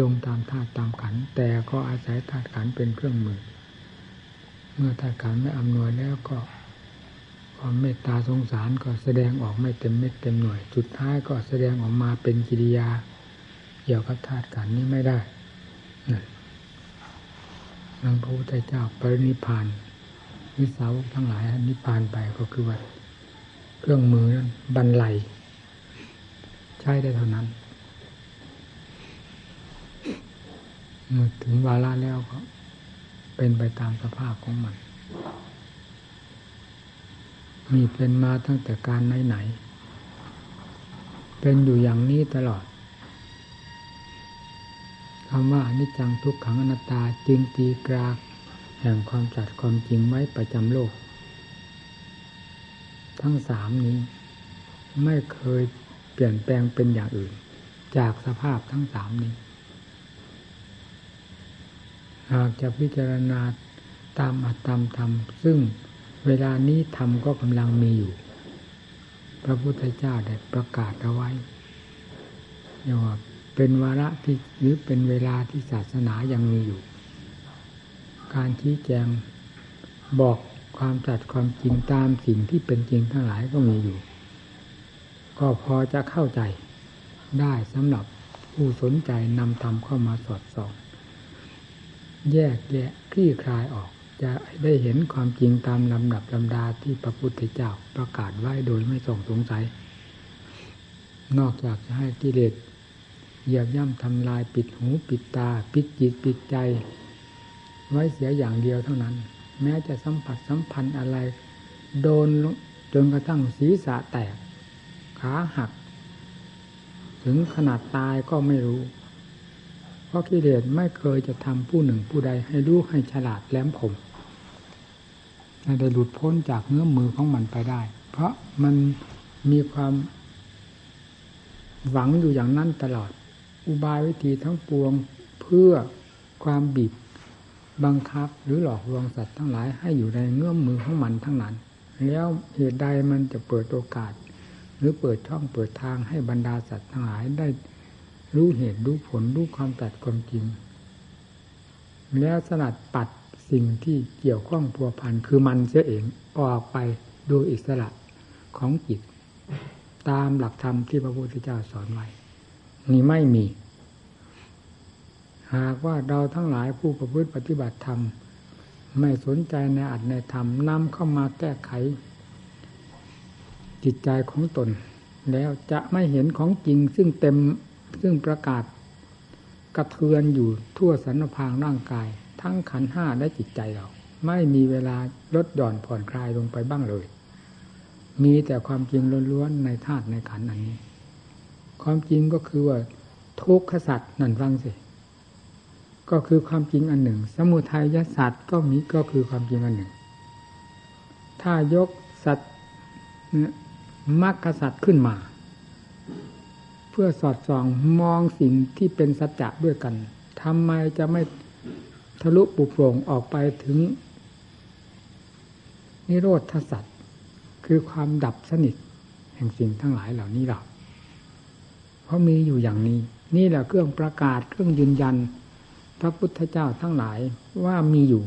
ลงตามธาตุตามขัน แต่ก็อาศัยธาตุขันเป็นเครื่องมือ เมื่อธาตุขันไม่อำนวยแล้วก็ความเมตตาสงสารก็แสดงออกไม่เต็มเม็ดเต็มหน่วย สุดท้ายก็แสดงออกมาเป็นกิริยา เกี่ยวกับธาตุขันนี้ไม่ได้หลังพระพุทธเจ้าปรินิพานวิสาวกทั้งหลายนิพพานไปก็คือว่าเครื่องมือนั้นบรรลัย ใช้ได้เท่านั้น เมื่อถึงวาระแล้วก็ เป็นไปตามสภาพของมัน มีเป็นมาตั้งแต่การไหนๆเป็นอยู่อย่างนี้ตลอดคำว่าอนิจจังทุกขังอนัตตาจึงตีกราแห่งความจัดความจริงไว้ประจำโลก ทั้งสามนี้ ไม่เคยเปลี่ยนแปลงเป็นอย่างอื่น จากสภาพทั้งสามนี้ หากจะพิจารณาตามอัตตามธรรม ซึ่งเวลานี้ธรรมก็กำลังมีอยู่ พระพุทธเจ้าได้ประกาศเอาไว้เรียกว่าเป็นวาระที่หรือเป็นเวลาที่ศาสนายังมีอยู่ การชี้แจงบอกความจัดความจริงตามสิ่งที่เป็นจริงทั้งหลายก็มีอยู่ ก็พอจะเข้าใจได้สำหรับผู้สนใจนำธรรมเข้ามาสอดส่อง แยกแยะคลี่คลายออก จะได้เห็นความจริงตามลำดับลำดาที่พระพุทธเจ้าประกาศไว้โดยไม่ส่งสงสัย นอกจากจะให้กิเลสเหยียบย่ำทำลายปิดหูปิดตา ปิดจิตปิดใจ ไว้เสียอย่างเดียวเท่านั้น แม้จะสัมผัสสัมพันธ์อะไร โดนจนกระทั่งศีรษะแตก ขาหัก ถึงขนาดตายก็ไม่รู้ เพราะกิเลสไม่เคยจะทำผู้หนึ่งผู้ใดให้รู้ให้ฉลาดแหลมคมได้หลุดพ้นจากเงื้อมมือของมันไปได้ เพราะมันมีความหวังอยู่อย่างนั้นตลอด อุบายวิธีทั้งปวงเพื่อความบีบบังคับหรือหลอกลวงสัตว์ทั้งหลายให้อยู่ในเงื้อมมือของมันทั้งนั้น แล้วเหตุใดมันจะเปิดโอกาส หรือเปิดช่องเปิดทางให้บรรดาสัตว์ทั้งหลายได้ รู้เหตุรู้ผลรู้ความตัดความจริง แล้วสลัดปัดสิ่งที่เกี่ยวข้องพัวพันคือมันเสียเองออกไปโดยอิสระของจิต ตามหลักธรรมที่พระพุทธเจ้าสอนไว้ นี่ไม่มี หากว่าเราทั้งหลายผู้ประพฤติปฏิบัติธรรม ไม่สนใจในอัตในธรรมนำเข้ามาแก้ไข จิตใจของตน แล้วจะไม่เห็นของจริงซึ่งเต็ม ซึ่งประกาศกระเทือนอยู่ทั่วสรรพางร่างกาย ทั้งขันห้าและจิตใจเรา ไม่มีเวลาลดหย่อนผ่อนคลายลงไปบ้างเลย มีแต่ความจริงล้วนๆในธาตุในขันอันนี้ ความจริงก็คือว่าทุกขสัตว์นั่นฟังสิก็คือความจริงอันหนึ่ง สมุทัยสัตว์ก็มีก็คือความจริงอันหนึ่ง ถ้ายกสัตว์มรรคสัตว์ขึ้นมา เพื่อสอดส่องมองสิ่งที่เป็นสัจจะด้วยกันทำไมจะไม่ทะลุปุโปร่งออกไปถึง นิโรธสัตว์คือความดับสนิทแห่งสิ่งทั้งหลายเหล่านี้เราราะมีอยู่อย่างนี้ นี่แหละเครื่องประกาศเครื่องยืนยัน พระพุทธเจ้าทั้งหลายว่ามีอยู่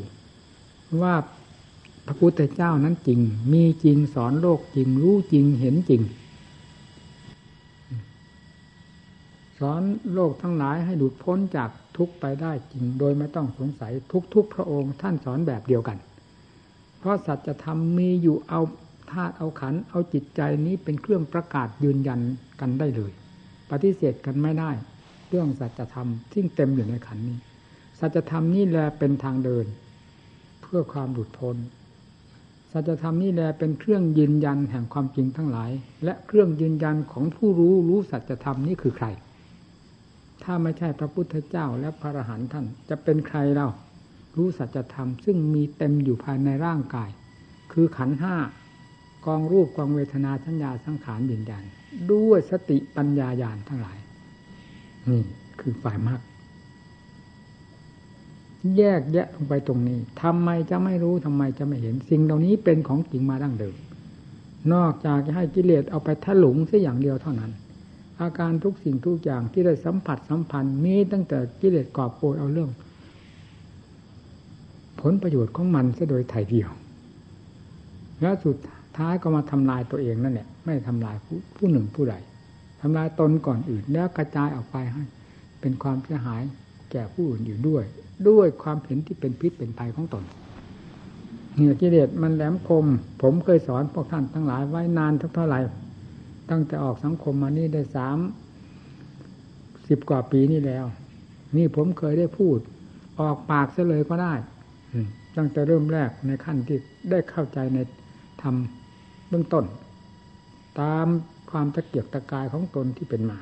ว่าพระพุทธเจ้านั้นจริง มีจริงสอนโลกจริง รู้จริงเห็นจริง ส อนโลกทั้งหลายให้หลุดพ้นจากทุกไปได้จริง โดยไม่ต้องสงสัยทุกๆพระองค์ท่านสอนแบบเดียวกัน เพราะสัจธรรมมีอยู่เอาธาตุเอาขันเอาจิตใจนี้เป็นเครื่องประกาศยืนยันกันได้เลย ปฏิเสธกันไม่ได้ เรื่องสัจธรรมที่เต็มอยู่ในขันนี้ สัจธรรมนี่แหละเป็นทางเดิน เพื่อความหลุดพ้นสัจธรรมนี่แหละเป็นเครื่องยืนยันแห่งความจริงทั้งหลาย และเครื่องยืนยันของผู้รู้รู้สัจธรรมนี่คือใคร ถ้าไม่ใช่พระพุทธเจ้าและพระอรหันต์ท่าน จะเป็นใครเรารู้สัจธรรมซึ่งมีเต็มอยู่ภายในร่างกาย คือขันห้ากองรูปกองเวทนาสัญญาสังขารยืนยันด้วยสติปัญญาญาณทั้งหลาย นี่คือฝ่ายมาก แยกแยะลงไปตรงนี้ทำไมจะไม่รู้ทำไมจะไม่เห็น สิ่งเหล่านี้เป็นของจริงมาดั้งเดิม นอกจากจะให้กิเลสเอาไปถลุงแค่อย่างเดียวเท่านั้น อาการทุกสิ่งทุกอย่างที่ได้สัมผัสสัมพันธ์มีตั้งแต่กิเลสกอบโกยเอาเรื่อง ผลประโยชน์ของมันซะโดยถ่ายเดียว แล้วสุดท้ายก็มาทำลายตัวเองนั่นแหละไม่ทำลายผู้ผู้หนึ่งผู้ใดทำลายตนก่อนอื่น แล้วกระจายออกไปให้ เป็นความเสียหายแก่ผู้อื่นอยู่ด้วย ด้วยความเห็นที่เป็นพิษเป็นภัยของตนเหนือกิเลสมันแหลมคม ผมเคยสอนพวกท่านทั้งหลายไว้นานเท่าไหร่ ตั้งแต่ออกสังคมมานี่ได้สามสิบกว่าปีนี่แล้ว นี่ผมเคยได้พูด ออกปากซะเลยก็ได้ตั้งแต่เริ่มแรกในขั้นที่ได้เข้าใจในธรรมเบื้องต้น ตามความตะเกียกตะกายของตนที่เป็นมา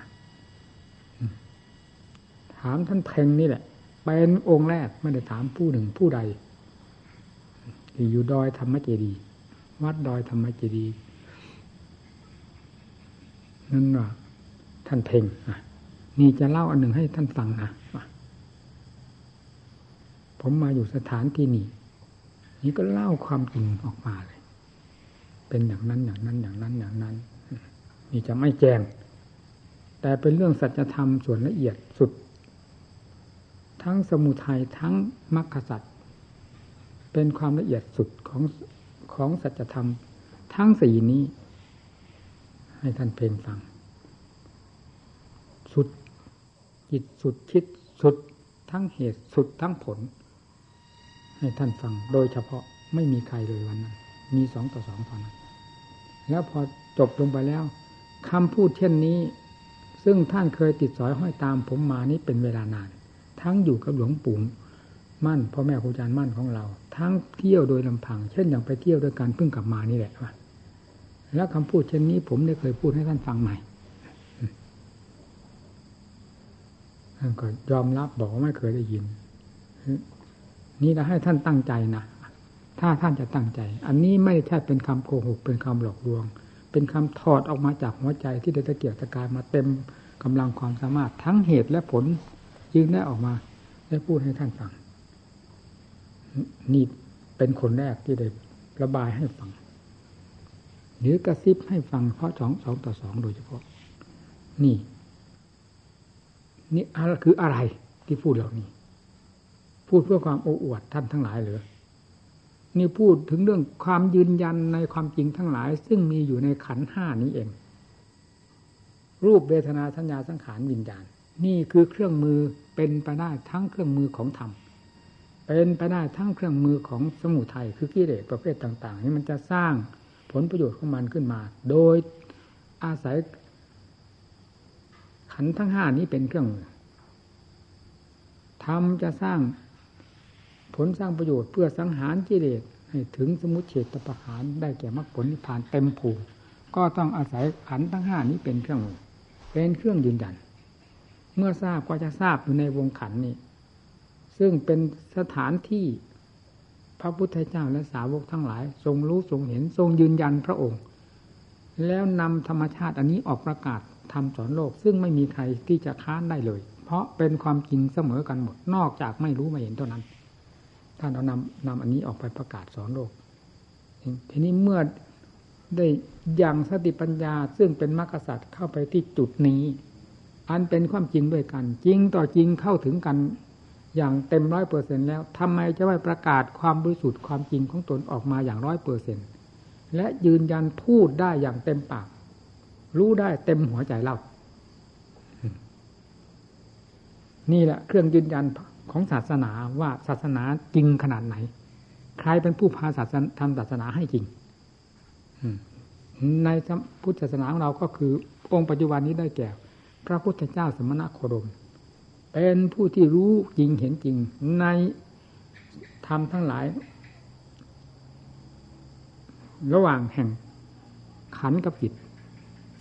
ถามท่านเพ่งนี่แหละ เป็นองค์แรกไม่ได้ถามผู้หนึ่งผู้ใดที่อยู่ดอยธรรมเจดี วัดดอยธรรมเจดี นั่นว่าท่านเพ่งนี่จะเล่าอันหนึ่งให้ท่านฟังนะผมมาอยู่สถานที่นี้นี่ก็เล่าความจริงออกมาเลย เป็นอย่างนั้นอย่างนั้นอย่างนั้นอย่างนั้น นี่จะไม่แจงแต่เป็นเรื่องสัจธรรมส่วนละเอียดสุด ทั้งสมุทัยทั้งมรรคสัตว์เป็นความละเอียดสุดของของสัจธรรม ทั้งสี่นี้ ให้ท่านเพลงฟัง สุดจิตสุดคิดสุดทั้งเหตุสุดทั้งผล ให้ท่านฟัง โดยเฉพาะไม่มีใครเลยวันนั้นมีสองต่อสองตอนนั้นแล้วพอจบลงไปแล้วคำพูดเช่นนี้ ซึ่งท่านเคยติดสอยห้อยตามผมมานี้เป็นเวลานาน ทั้งอยู่กับหลวงปู่มั่นพ่อแม่ครูอาจารย์มั่นของเรา ทั้งเที่ยวโดยลำพัง เช่นอย่างไปเที่ยวโดยการเพิ่งกลับมานี่แหละว่า แล้วคำพูดเช่นนี้ ผมได้เคยพูดให้ท่านฟังใหม่ท่านก็ยอมรับบอกว่าไม่เคยได้ยิน นี่เราให้ท่านตั้งใจนะถ้าท่านจะตั้งใจ อันนี้ไม่ใช่เป็นคำโกหกเป็นคำหลอกลวง เป็นคำถอดออกมาจากหัวใจที่ได้ตะเกียบตะกายมาเต็มกำลังความสามารถทั้งเหตุและผลจึงได้ออกมา ได้พูดให้ท่านฟังนี่เป็นคนแรกที่ได้ระบายให้ฟัง หรือกระซิบให้ฟังเพราะสองสองต่อสองโดยเฉพาะ นี่ นี่คืออะไรที่พูดเหล่านี้ พูดเพื่อความโอ้อวดท่านทั้งหลายหรือนี่พูดถึงเรื่องความยืนยันในความจริงทั้งหลาย ซึ่งมีอยู่ในขันห้านี้เอง รูปเวทนาสัญญาสังขารวิญญาณ นี่คือเครื่องมือเป็นไปได้ทั้งเครื่องมือของธรรมเป็นไปได้ทั้งเครื่องมือของสมุทัยคือกิเลสประเภทต่าง ๆ นี่มันจะสร้าง ผลประโยชน์ของมันขึ้นมา โดยอาศัยขันทั้งห้านี้เป็นเครื่องมือทำจะสร้างผลสร้างประโยชน์เพื่อสังหารกิเลสให้ถึงสมุทเฉตประหารได้แก่มรรคผลนิพพานเต็มภูมิก็ต้องอาศัยขันทั้งห้านี้เป็นเครื่องมือเป็นเครื่องยืนยัน เมื่อทราบก็จะทราบอยู่ในวงขันนี้ ซึ่งเป็นสถานที่ พระพุทธเจ้าและสาวกทั้งหลาย ทรงรู้ทรงเห็นทรงยืนยันพระองค์ แล้วนำธรรมชาติอันนี้ออกประกาศทำสอนโลก ซึ่งไม่มีใครที่จะค้านได้เลย เพราะเป็นความจริงเสมอกันหมด นอกจากไม่รู้ไม่เห็นเท่านั้นท่านเอานำนำอันนี้ออกไปประกาศสอนโลก ทีนี้เมื่อได้ยังสติปัญญาซึ่งเป็นมรรคสัตว์เข้าไปที่จุดนี้ อันเป็นความจริงด้วยกัน จริงต่อจริงเข้าถึงกัน อย่างเต็มร้อยเปอร์เซ็นแล้วทำไมจะไม่ประกาศความบริสุทธิ์ความจริงของตนออกมาอย่างร้อยเปอร์เซ็นและยืนยันพูดได้อย่างเต็มปาก รู้ได้เต็มหัวใจเรานี่แหละเครื่องยืนยันของศาสนาว่าศาสนาจริงขนาดไหน ใครเป็นผู้พาศาสนาทำศาสนาให้จริงในพุทธศาสนาของเราก็คือ องค์ปัจจุบันนี้ได้แก่ พระพุทธเจ้าสมณะโคดม เป็นผู้ที่รู้จริงเห็นจริงในธรรมทั้งหลาย ระหว่างแห่งขันกับจิต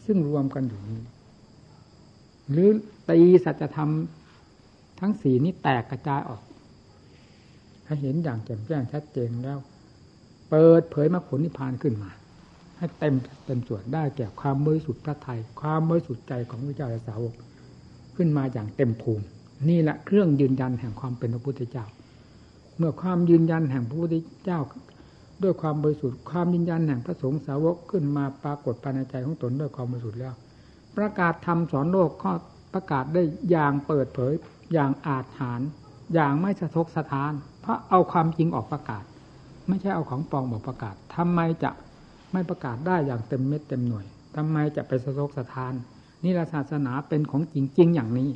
ซึ่งรวมกันอยู่นี้ หรือตีสัจธรรมทั้งสี่นี้แตกกระจายออกให้เห็นอย่างแจ่มแจ้งชัดเจนแล้ว เปิดเผยมรรคผลนิพพานขึ้นมา ให้เต็มเป็นส่วนได้แก่ความบริสุทธิ์พระไทย ความบริสุทธิ์ใจของพระเจ้าและสาวกขึ้นมาอย่างเต็มภูมิ นี่แหละเครื่องยืนยันแห่งความเป็นพระพุทธเจ้า เมื่อความยืนยันแห่งพระพุทธเจ้า ด้วยความบริสุทธิ์ความยืนยันแห่งพระสงฆ์สาวกขึ้นมาปรากฏภายในใจของตนด้วยความบริสุทธิ์แล้ว ประกาศธรรมสอนโลกก็ประกาศได้อย่างเปิดเผยอย่างอาจหาร อย่างไม่สะทกสะทาน เพราะเอาความจริงออกประกาศ ไม่ใช่เอาของปลอมออกประกาศทำไมจะไม่ประกาศได้อย่างเต็มเม็ดเต็มหน่วยทำไมจะไปสะทกสะทานนี่ศาสนาเป็นของจริงจริงอย่างนี้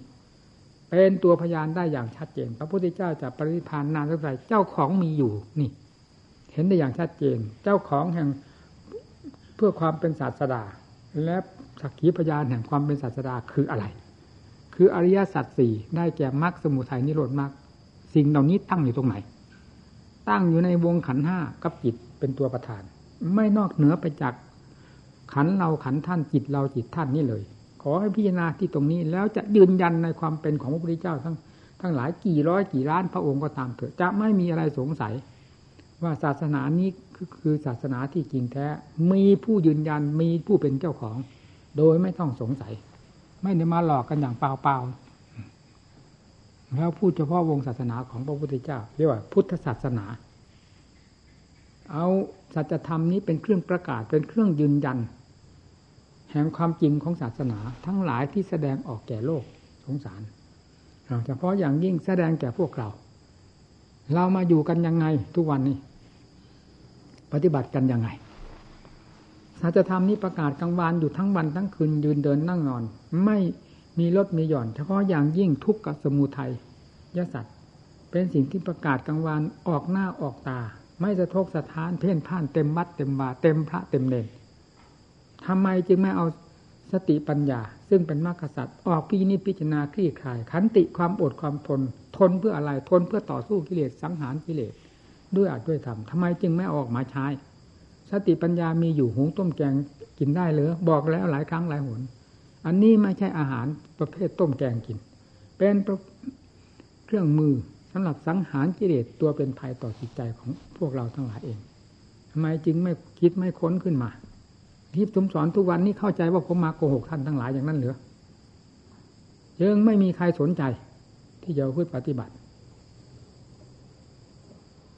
เป็นตัวพยานได้อย่างชัดเจน พระพุทธเจ้าจะปริพานนานเท่าไหร่เจ้าของมีอยู่นี่ เห็นได้อย่างชัดเจน เจ้าของแห่งเพื่อความเป็นศาสดา และสักขีพยานแห่งความเป็นศาสดาคืออะไร คืออริยสัจสี่ได้แก่มรรคสมุทัยนิโรธมรรคสิ่งเหล่านี้ตั้งอยู่ตรงไหน ตั้งอยู่ในวงขันห้ากับจิตเป็นตัวประธาน ไม่นอกเหนือไปจากขันเราขันท่านจิตเราจิตท่านนี่เลย อให้พิจารณาที่ตรงนี้ แล้วจะยืนยันในความเป็นของพระพุทธเจ้าทั้งทั้งหลายกี่ร้อยกี่ล้านพระองค์ก็ตามเถอะจะไม่มีอะไรสงสัย ว่าศาสนานี้คือศาสนาที่จริงแท้ มีผู้ยืนยันมีผู้เป็นเจ้าของ โดยไม่ต้องสงสัย ไม่ได้มาหลอกกันอย่างเปล่าๆแล้วพูดเฉพาะวงศาสนาของพระพุทธเจ้า เรียกว่าพุทธศาสนา เอาสัจธรรมนี้เป็นเครื่องประกาศเป็นเครื่องยืนยัน ห่งความจริงของศาสนาทั้งหลายที่แสดงออกแก่โลกสงสารเฉพาะอย่างยิ่งแสดงแก่พวกเรา เรามาอยู่กันยังไงทุกวันนี้ ปฏิบัติกันยังไงสัจธรรมนี้ประกาศกลางวันอยู่ทั้งวันทั้งคืนยืนเดินนั่งนอน ไม่มีลดมีหย่อน เฉพาะอย่างยิ่งทุกข์กับสมุทัยยสัตว์เป็นสิ่งที่ประกาศกลางวันออกหน้าออกตา ไม่สะทกสะท้านเพ่นพ่านเต็มวัดเต็มบาเต็มพระเต็มเนร ทำไมจึงไม่เอาสติปัญญา ซึ่งเป็นมรรคสัตว์ออกพินิพิจารณาคลี่คลาย ขันติความอดความทน ทนเพื่ออะไรทนเพื่อต่อสู้กิเลสสังหารกิเลสด้วยอาจด้วยธรรมทำไมจึงไม่ออกมาใช้ สติปัญญามีอยู่หุงต้มแกงกินได้หรือบอกแล้วหลายครั้งหลายหน อันนี้ไม่ใช่อาหารประเภทต้มแกงกิน เป็นเครื่องมือสำหรับสังหารกิเลสตัวเป็นภัยต่อจิตใจของพวกเราทั้งหลายเองทำไมจึงไม่คิดไม่ค้นขึ้นมา ที่ผมสอนทุกวันนี้เข้าใจว่าผมมาโกหกท่านทั้งหลายอย่างนั้นเหรือยังไม่มีใครสนใจ ที่จะพูดปฏิบัติ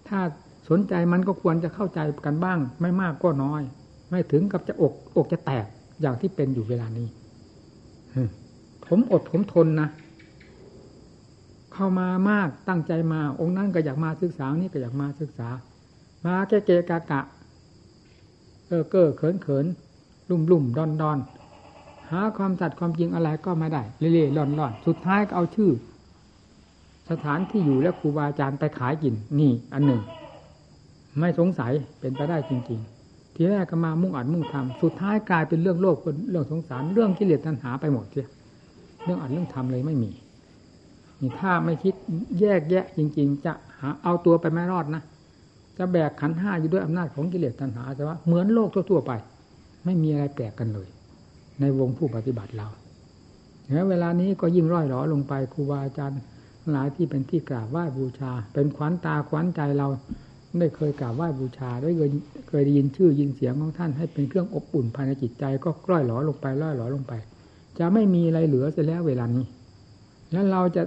ถ้าสนใจมันก็ควรจะเข้าใจกันบ้าง ไม่มากก็น้อย ไม่ถึงกับจะอกอกจะแตกอย่างที่เป็นอยู่เวลานี้ผมอดผมทนนะเข้ามามากตั้งใจมา องค์นั้นก็อยากมาศึกษานี่ก็อยากมาศึกษา มาแก่เกกะกะเออเก้อเขินเขิน ลุ่มลุ่มดอนดอนหาความสัตย์ความจริงอะไรก็ไม่ได้เล่ๆล่อนล่อนสุดท้ายก็เอาชื่อ สถานที่อยู่และครูบาอาจารย์ไปขายกิน นี่ อันหนึ่ง ไม่สงสัยเป็นไปได้จริง ๆ ทีแรกก็มามุ่งอัดมุ่งทำสุดท้ายกลายเป็นเรื่องโลกเรื่องสงสารเรื่องกิเลสตัณหาไปหมดเสียเรื่องอัดเรื่องทำเลยไม่มีนี่ถ้าไม่คิดแยกแยะจริง ๆ จะหาเอาตัวไปไม่รอดนะจะแบกขันห้าอยู่ด้วยอำนาจของกิเลสตัณหาแต่ว่าเหมือนโลกทั่วๆไป ไม่มีอะไรแปลกกันเลย ในวงผู้ปฏิบัติเราแล้วเวลานี้ก็ยิ่งร่อยหรอลงไปครูบาอาจารย์หลายที่เป็นที่กราบไหว้บูชา เป็นขวัญตาขวัญใจเราได้เคยกราบไหว้บูชา ได้เคยเคยได้ยินชื่อยินเสียงของท่านให้เป็นเครื่องอบอุ่นภายในจิตใจ ก็ร่อยหรอลงไปร่อยหรอลงไป จะไม่มีอะไรเหลือเสียแล้วเวลานี้ แล้วเราจะ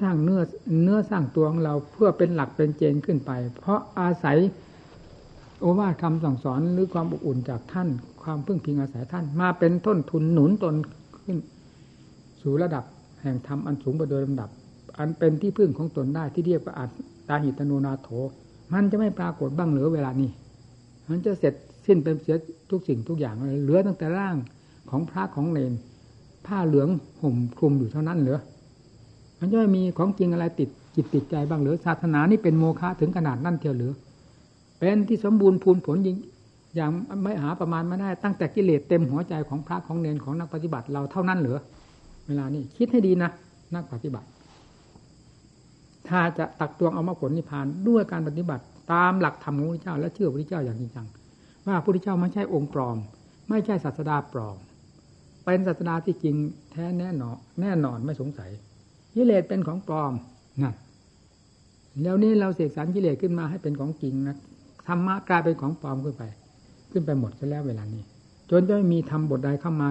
สร้างเนื้อเนื้อสร้างตัวของเราเพื่อเป็นหลักเป็นเจนขึ้นไป เพราะอาศัยโอวาทคำสั่งสอนหรือความอบอุ่นจากท่าน ความพึ่งพิงอาศัยท่าน มาเป็นต้นทุนหนุนตนขึ้น สู่ระดับแห่งธรรมอันสูงไปโดยลำดับ อันเป็นที่พึ่งของตนได้ที่เรียกว่าอัตตาหิตโนนาโถ มันจะไม่ปรากฏบ้างเหลือเวลานี้ มันจะเสร็จสิ้นเป็นเสียทุกสิ่งทุกอย่างเลยเหลือตั้งแต่ร่างของพระของเลนผ้าเหลืองห่มคลุมอยู่เท่านั้นเหลือมันจะไม่มีของจริงอะไรติดจิตติดใจบ้างหรือศาสนานี่เป็นโมฆะถึงขนาดนั่นเทียวหรือเป็นที่สมบูรณ์พูนผลยิง อย่างไม่หาประมาณไม่ได้ ตั้งแต่กิเลสเต็มหัวใจของพระของเนนของนักปฏิบัติเราเท่านั้นเหรอเวลานี้คิดให้ดีนะนักปฏิบัติ ถ้าจะตักตวงเอามาผลนิพพานด้วยการปฏิบัติ ตามหลักธรรมของพระเจ้า และเชื่อพระเจ้าอย่างจริงจังว่าพระพุทธเจ้าไม่ใช่องค์ปลอม ไม่ใช่ศาสดาปลอม เป็นศาสดาที่จริงแท้แน่นอนแน่นอนไม่สงสัยกิเลสเป็นของปลอมนั่นแล้วนี้เราเสกสรรกิเลสขึ้นมาให้เป็นของจริงนะธรรมะกลายเป็นของปลอมขึ้นไป ขึ้นไปหมดซะแล้วเวลานี้ จนจะไม่มีธรรมบทใดเข้ามา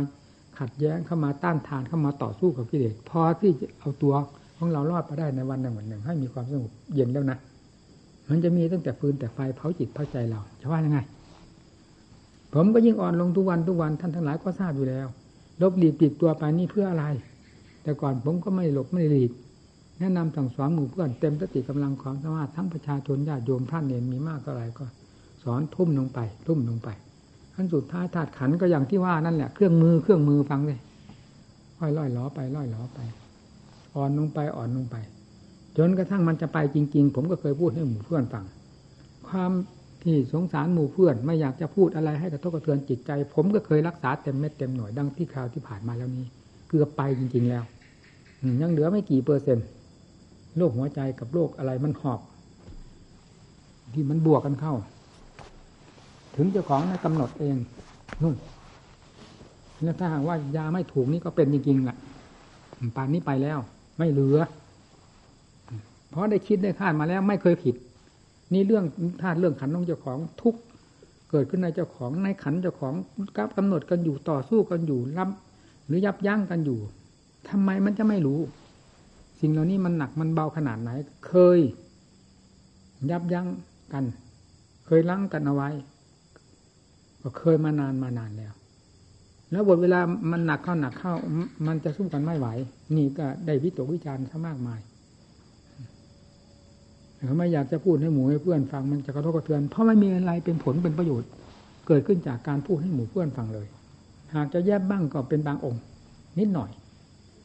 ขัดแย้งเข้ามาต้านทานเข้ามาต่อสู้กับกิเลสพอที่จะเอาตัวของเรารอดไปได้ในวันหนึ่งวันหนึ่ง ให้มีความสงบเย็นแล้วนะมันจะมีตั้งแต่ฟืนแต่ไฟเผาจิตเผาใจเราจะว่ายังไง ผมก็ยิ่งอ่อนลงทุกวันทุกวันท่านทั้งหลายก็ทราบอยู่แล้วลบหลีกปิดตัวไปนี่เพื่ออะไร แต่ก่อนผมก็ไม่หลบไม่หลีกแนะนำสั่งสอนหมู่เพื่อนเต็มสติกำลังความสามารถทั้งประชาชนญาติโยมท่านเนรมีมากเท่าไรก็ สอนทุ่มลงไป ทุ่มลงไปขั้นสุดท้ายธาตุขันก็อย่างที่ว่านั่นแหละเครื่องมือเครื่องมือฟังเลยค่อยล่อยล้อไปล่อยล้อไป อ่อนลงไปอ่อนลงไป จนกระทั่งมันจะไปจริง ๆ ผมก็เคยพูดให้หมู่เพื่อนฟัง ความที่สงสารหมู่เพื่อนไม่อยากจะพูดอะไรให้กระทบกระเทือนจิตใจ ผมก็เคยรักษาเต็มเม็ดเต็มหน่วยดังที่คราวที่ผ่านมาแล้วนี้เกือบไปจริง ๆแล้วยังเหลือไม่กี่เปอร์เซ็นต์โรคหัวใจกับโรคอะไรมันหอบ ที่มันบวกกันเข้า ถึงเจ้าของนะกำหนดเองนู่นแล้วถ้าหากว่ายาไม่ถูกนี่ก็เป็นจริงๆแหละป่านนี้ไปแล้ว ไม่เหลือ เพราะได้คิดได้คาดมาแล้ว ไม่เคยผิด นี่เรื่องธาตุเรื่องขันของเจ้าของทุกเกิดขึ้นในเจ้าของในขันเจ้าของกับกำหนดกันอยู่ต่อสู้กันอยู่รับ หรือยับยั้งกันอยู่ทำไมมันจะไม่รู้ สิ่งเหล่านี้มันหนักมันเบาขนาดไหน เคย ยับยั้งกัน เคยลังกันเอาไว้ ก็เคยมานานมานานแล้ว แล้วบทเวลามันหนักเข้าหนักเข้า มันจะสู้กันไม่ไหว นี่ก็ได้วิตกวิจารณ์ซะมากมายเขาไม่อยากจะพูดให้หมู่ให้เพื่อนฟังมันจะกระทบกระเทือน เพราะไม่มีอะไรเป็นผลเป็นประโยชน์ เกิดขึ้นจากการพูดให้หมู่เพื่อนฟังเลย หากจะแยบบ้างก็เป็นบางองค์ นิดหน่อย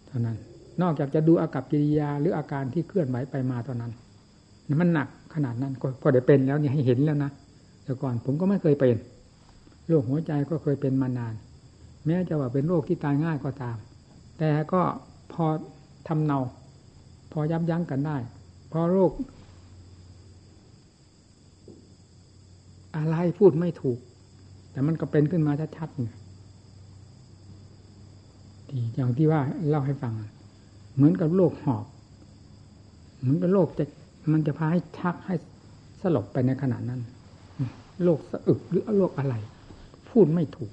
เท่านั้น นอกจากจะดูอากับกิริยาหรืออาการที่เคลื่อนไหวไปมาเท่านั้น มันหนักขนาดนั้นก็พอได้เป็นแล้วเนี่ยให้เห็นแล้วนะแต่ก่อนผมก็ไม่เคยเป็น โรคหัวใจก็เคยเป็นมานาน แม้จะว่าเป็นโรคที่ตายง่ายก็ตาม แต่ก็พอทำเนา พอยับยั้งกันได้ พอโรค อะไรพูดไม่ถูก แต่มันก็เป็นขึ้นมาชัดๆที่อย่างที่ว่าเล่าให้ฟัง เหมือนกับโรคหอบ เหมือนกับโรคจะมันจะพาให้ชักให้สลบไปในขณะนั้นโรคสะอึกหรือโรคอะไร พูดไม่ถูก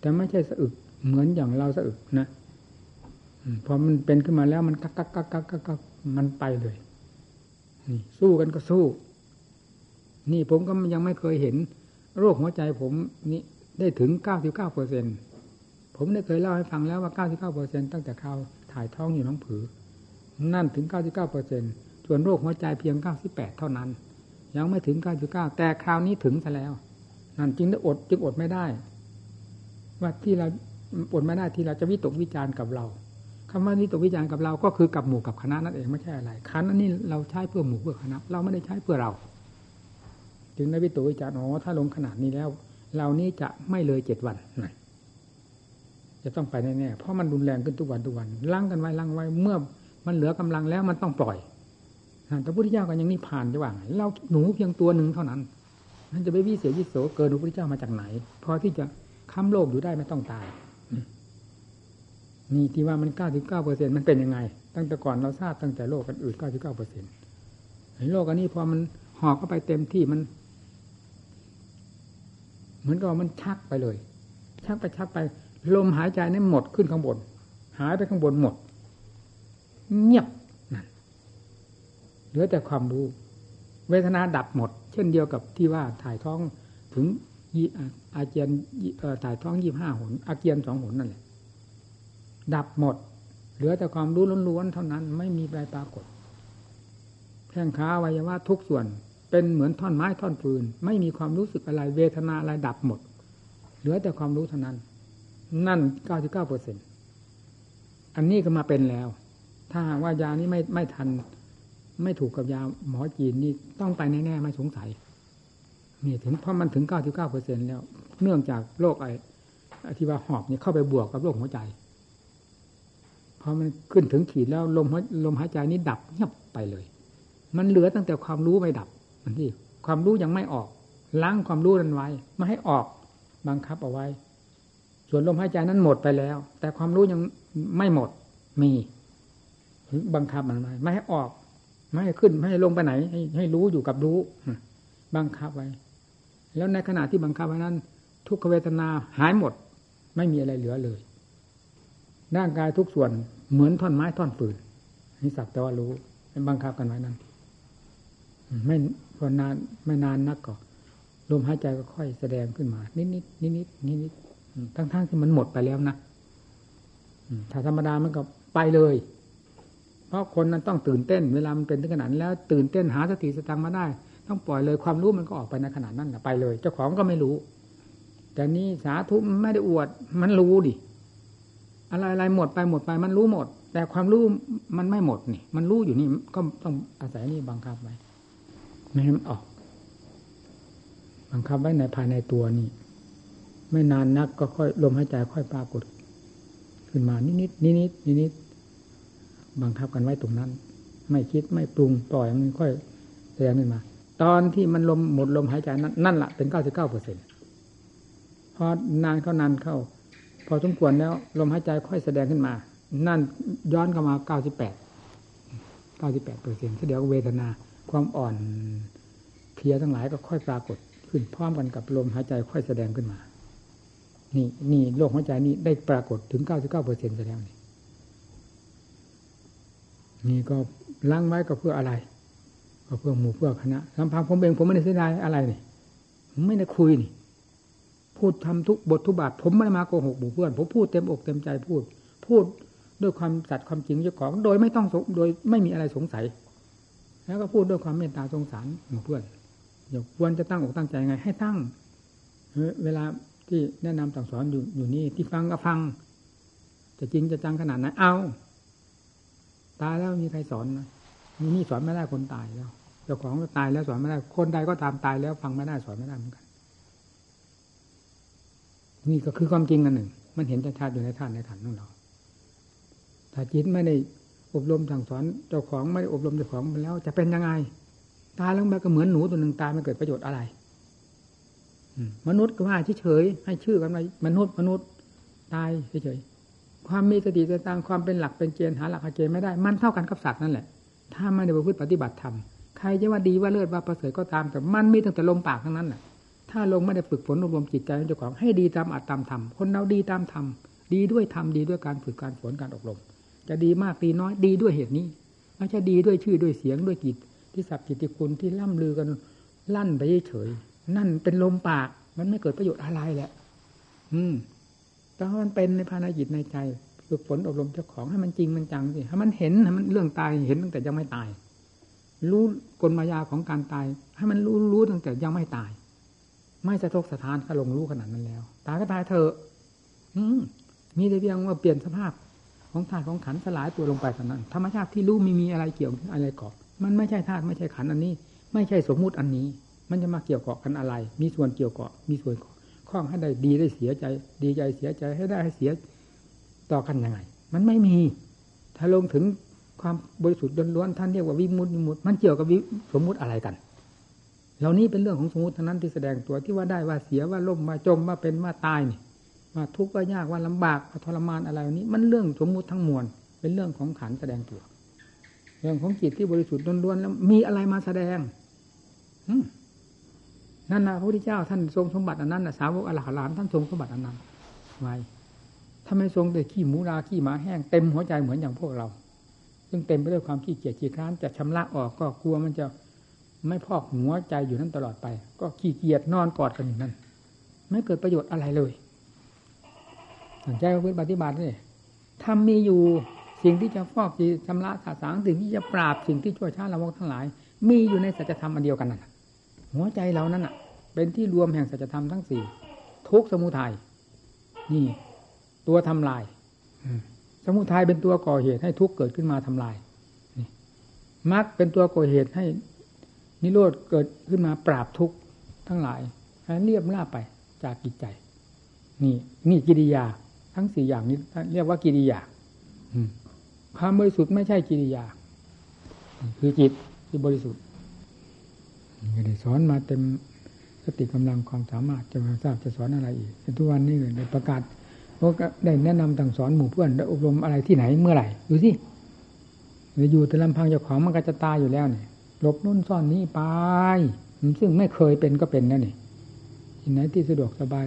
แต่ไม่ใช่สะอึกเหมือนอย่างเราสะอึกนะพอมันเป็นขึ้นมาแล้วมันกักกักกักกักกักมันไปเลยนี่สู้กันก็สู้ นี่ผมก็ยังไม่เคยเห็น โรคหัวใจผมนี่ได้ถึงเก้าสิบเก้าเปอร์เซ็นผมได้เคยเล่าให้ฟังแล้วว่าเก้าสิบเก้าเปอร์เซ็นตั้งแต่คราวถ่ายท้องอยู่น้องผือ นั่นถึงเก้าสิบเก้าเปอร์เซ็นส่วนโรคหัวใจเพียงเก้าสิบแปดเท่านั้น ยังไม่ถึงเก้าสิบเก้าแต่คราวนี้ถึงซะแล้ว นั่นจึงได้อดจึงอดไม่ได้ ว่าที่เราอดไม่ได้ที่เราจะวิตกวิจารณ์กับเราคำว่าวิตกวิจารณ์กับเราก็คือกับหมู่กับคณะนั่นเองไม่ใช่อะไรคณะนี้เราใช้เพื่อหมู่เพื่อคณะ เราไม่ได้ใช้เพื่อเราจึงได้วิตกวิจารณ์อ๋อถ้าลงขนาดนี้แล้ว เรานี้จะไม่เลยเจ็ดวันนะจะต้องไปแน่ๆเพราะมันรุนแรงขึ้นทุกวันทุกวันล้างกันไว้ล้างไว้เมื่อมันเหลือกำลังแล้วมันต้องปล่อยแต่พระพุทธเจ้ากันยังนี่ผ่านจะว่าไงเราหนูเพียงตัวหนึ่งเท่านั้น นั่นจะไปวิเศษยิโสเกินพระพุทธเจ้ามาจากไหน พอที่จะค้ำโลกอยู่ได้ไม่ต้องตายนี่ที่ว่ามันเก้าสิบเก้าเปอร์เซ็นมันเป็นยังไง ตั้งแต่ก่อนเราทราบตั้งแต่โลกกันอื่นเก้าสิบเก้าเปอร์เซ็นต์โลกอันนี้พอมันห่อเข้าไปเต็มที่มัน เหมือนกับมันชักไปเลย ชักไปชักไป ลมหายใจนี่หมดขึ้นข้างบน หายไปข้างบนหมด เงียบนั่นเหลือแต่ความรู้ เวทนาดับหมด เช่นเดียวกับที่ว่าถ่ายท้องถึงอาเจียนถ่ายท้องยี่ห้าหนอาเจียนสองหนนั่นแหละ ดับหมด เหลือแต่ความรู้ล้วนๆเท่านั้น ไม่มีอะไรปรากฏแข้งขาวัยวะทุกส่วน เป็นเหมือนท่อนไม้ท่อนฟืน ไม่มีความรู้สึกอะไร เวทนาอะไรดับหมด เหลือแต่ความรู้เท่านั้น นั่นเก้าสิบเก้าเปอร์เซ็นอันนี้ก็มาเป็นแล้ว ถ้าหากว่ายานี้ไม่ไม่ทัน ไม่ถูกกับยาหมอจีนนี่ต้องไปแน่ๆไม่สงสัยนี่ถึงเพราะมันถึงเก้าสิบเก้าเปอร์เซ็นแล้ว เนื่องจากโรคไอ้ที่ว่าหอบเนี่ยเข้าไปบวกกับโรคหัวใจพอมันขึ้นถึงขีดแล้วลมลมหายใจนี้ดับเงียบไปเลย มันเหลือตั้งแต่ความรู้ไม่ดับมันที่ความรู้ยังไม่ออก ล้างความรู้นั้นไว้ ไม่ให้ออกบังคับเอาไว้ ส่วนลมหายใจนั้นหมดไปแล้ว แต่ความรู้ยังไม่หมดมี บังคับมันไว้ไม่ให้ออก ไม่ให้ขึ้นไม่ให้ลงไปไหน ให้ให้รู้อยู่กับรู้บังคับไว้ แล้วในขณะที่บังคับไว้นั้น ทุกขเวทนาหายหมด ไม่มีอะไรเหลือเลยร่างกายทุกส่วนเหมือนท่อนไม้ท่อนฟืนนี่สักแต่ว่ารู้บังคับกันไว้นั้นไม่พอนานไม่นานนักก็ลมหายใจก็ค่อยแสดงขึ้นมา นิดนิดนิดนิดนิดนิดทั้งๆที่มันหมดไปแล้วนะถ้าธรรมดามันก็ไปเลย เพราะคนนั้นต้องตื่นเต้น เวลามันเป็นถึงขนาดแล้ว ตื่นเต้นหาสติสตังมาได้ ต้องปล่อยเลยความรู้มันก็ออกไปในขนาดนั้นไปเลย เจ้าของก็ไม่รู้ แต่นี้สาธุไม่ได้อวด มันรู้ดิอะไรอะไรหมดไปหมดไป มันรู้หมด แต่ความรู้มันไม่หมดนี่ มันรู้อยู่นี่ก็ต้องอาศัยนี่บังคับไว้ไม่ให้มันออก บังคับไว้ในภายในตัวนี่ไม่นานนักก็ค่อยลมหายใจค่อยปรากฏ ขึ้นมานิดนิดนิดนิดนิดนิด บังคับกันไว้ตรงนั้น ไม่คิดไม่ปรุงปล่อยมันค่อยแสดงขึ้นมา ตอนที่มันลมหมดลมหายใจนั้นนั่นแหละเป็นเก้าสิบเก้าเปอร์เซ็นต์พอนานเข้านานเข้า พอสมควรแล้ว ลมหายใจค่อยแสดงขึ้นมา นั่นย้อนเข้ามาเก้าสิบแปดเก้าสิบแปดเปอร์เซ็นต์เดี๋ยวเวทนาความอ่อนเพียทั้งหลายก็ค่อยปรากฏขึ้นพร้อมกันกับลมหายใจค่อยแสดงขึ้นมา นี่นี่โลกหัวใจนี่ได้ปรากฏถึงเก้าสิบเก้าเปอร์เซ็นต์แล้วนี่ นี่ก็ล้างไว้ก็เพื่ออะไร ก็เพื่อหมู่เพื่อคณะลำพังผมเองผมไม่ได้เสียดายอะไรนี่ไม่ได้คุยนี่ พูดทำทุกบททุกบาท ผมไม่ได้มาโกหกหมู่เพื่อน ผมพูดเต็มอกเต็มใจพูด พูดด้วยความสัตย์ความจริงเจ้าของ โดยไม่ต้องโดยไม่มีอะไรสงสัย แล้วก็พูดด้วยความเมตตาสงสารหมู่เพื่อนอย่าควรจะตั้งอกตั้งใจไง ให้ตั้งเวลาที่แนะนำสั่งสอนอยู่อยู่นี่ที่ฟังก็ฟังจะจริงจะจังขนาดไหนเอา ตายแล้วมีใครสอนนะมีนี่สอนไม่ได้คนตายแล้วเจ้าของตายแล้วสอนไม่ได้ คนใดก็ตามตายแล้ว ฟังไม่ได้สอนไม่ได้เหมือนกัน นี่ก็คือความจริงอันหนึ่ง มันเห็นชัดๆอยู่ในท่านในขันของเรา ถ้าจิตไม่ได้อบรมสั่งสอนเจ้าของไม่ได้อบรมเจ้าของไปแล้ว จะเป็นยังไง ตายแล้วมันก็เหมือนหนูตัวหนึ่งตายไม่เกิดประโยชน์อะไรมนุษย์ก็ว่าเฉยๆให้ชื่อกันว่ามนุษย์มนุษย์ ตายเฉยๆ ความมีสติสตางความเป็นหลักเป็นเกณฑ์หาหลักเกณฑ์ไม่ได้ มันเท่ากันกับสัตว์นั่นแหละ ถ้าไม่ได้ประพฤติปฏิบัติธรรมใครจะว่าดีว่าเลิศว่าประเสริฐก็ตาม แต่มันมีตั้งแต่ลมปากทั้งนั้นแหละถ้าลงไม่ได้ฝึกฝนอบรมจิตใจของเจ้าของให้ดีตามอัตตามธรรมคนเราดีตามธรรมดีด้วยธรรมดีด้วยการฝึกการฝนการอบรม จะดีมากดีน้อยดีด้วยเหตุนี้ไม่ใช่ดีด้วยชื่อด้วยเสียงด้วยกิจที่สับกิติคุณที่ล่ำลือกันลั่นไปเฉยนั่นเป็นลมปาก มันไม่เกิดประโยชน์อะไรแหละ อืม แต่มันเป็นในภายในจิตในใจฝึกฝนอบรมเจ้าของให้มันจริงมันจังสิให้มันเห็นให้มันเรื่องตายเห็นตั้งแต่ยังไม่ตาย รู้กลมายาของการตาย ให้มันรู้รู้ตั้งแต่ยังไม่ตาย ไม่สะทกสะทานก็ลงรู้ขนาดนั้นแล้ว ตายก็ตายเถอะ อืมีแต่เพียงว่าเปลี่ยนสภาพของธาตุของขันสลายตัวลงไปเท่านั้น ธรรมชาติที่รู้ไม่มีอะไรเกี่ยวอะไรเกาะมันไม่ใช่ธาตุไม่ใช่ขันอันนี้ ไม่ใช่สมมุติอันนี้ มันจะมาเกี่ยวเกาะกันอะไร มีส่วนเกี่ยวเกาะมีส่วน ข้องให้ได้ดีได้เสียใจ ดีใจเสียใจให้ได้ให้เสียต่อกันยังไง มันไม่มี ถ้าลงถึงความบริสุทธิ์ล้วนๆท่านเรียกว่าวิมุตติมุตมันเกี่ยวกับวิสมมุติอะไรกัน เหล่านี้เป็นเรื่องของสมมติทั้งนั้นที่แสดงตัวที่ว่าได้ว่าเสียว่าล่มว่าจมว่าเป็นว่าตายนี่ว่าทุกข์ว่ายากว่าลำบากว่าทรมานอะไรนี้ มันเรื่องสมมุติทั้งมวลเป็นเรื่องของขันแสดงตัว เรื่องของจิตที่บริสุทธิ์ล้วนๆแล้วมีอะไรมาแสดง อื นั่นนะพระพุทธเจ้าท่านทรงสมบัติอันนั้นนะสาวกอรหันต์ท่านทรงสมบัติอันนั้นไว้ถ้าไม่ทรงแต่ขี้หมูราขี้หมาแห้งเต็มหัวใจเหมือนอย่างพวกเรา ซึ่งเต็มไปด้วยความขี้เกียจขี้คร้านจะชำระออกก็กลัวมันจะไม่พอกหัวใจอยู่นั่นตลอดไป ก็ขี้เกียจนอนกอดกันอยู่นั่นไม่เกิดประโยชน์อะไรเลยสนใจว่าปฏิบัตินี่ทำมีอยู่สิ่งที่จะฟอกจีชำระสาสางสิ่งที่จะปราบสิ่งที่ช่วยชาติละวกทั้งหลาย มีอยู่ในสัจธรรมอันเดียวกันนั่น หัวใจเรานั้นอะ เป็นที่รวมแห่งสัจธรรมทั้งสี่ทุกสมุทัยนี่ ตัวทำลายสมุทัยเป็นตัวก่อเหตุให้ทุกเกิดขึ้นมาทำลายนี่มรรคเป็นตัวก่อเหตุให้นิโรธเกิดขึ้นมาปราบทุกทั้งหลายให้เรียบล่าไปจากกิจใจ นี่นี่กิริยา ทั้งสี่อย่างนี้เรียกว่ากิริยาความบริสุทธิ์ไม่ใช่กิริยา คือจิตที่บริสุทธิ์ ไม่ได้สอนมาเต็มสติกำลังความสามารถจะมาทราบจะสอนอะไรอีกทุกวันนี้เลยประกาศก็ได้แนะนำต่างสอนหมู่เพื่อนได้อบรมอะไรที่ไหนเมื่อไหร่ดูสิอยู่แต่ลำพังเจ้าของมันก็จะตายอยู่แล้วเนี่ยหลบนุ่นซ่อนนี้ไปซึ่งไม่เคยเป็นก็เป็นนั่นนี่ที่ไหนที่สะดวกสบาย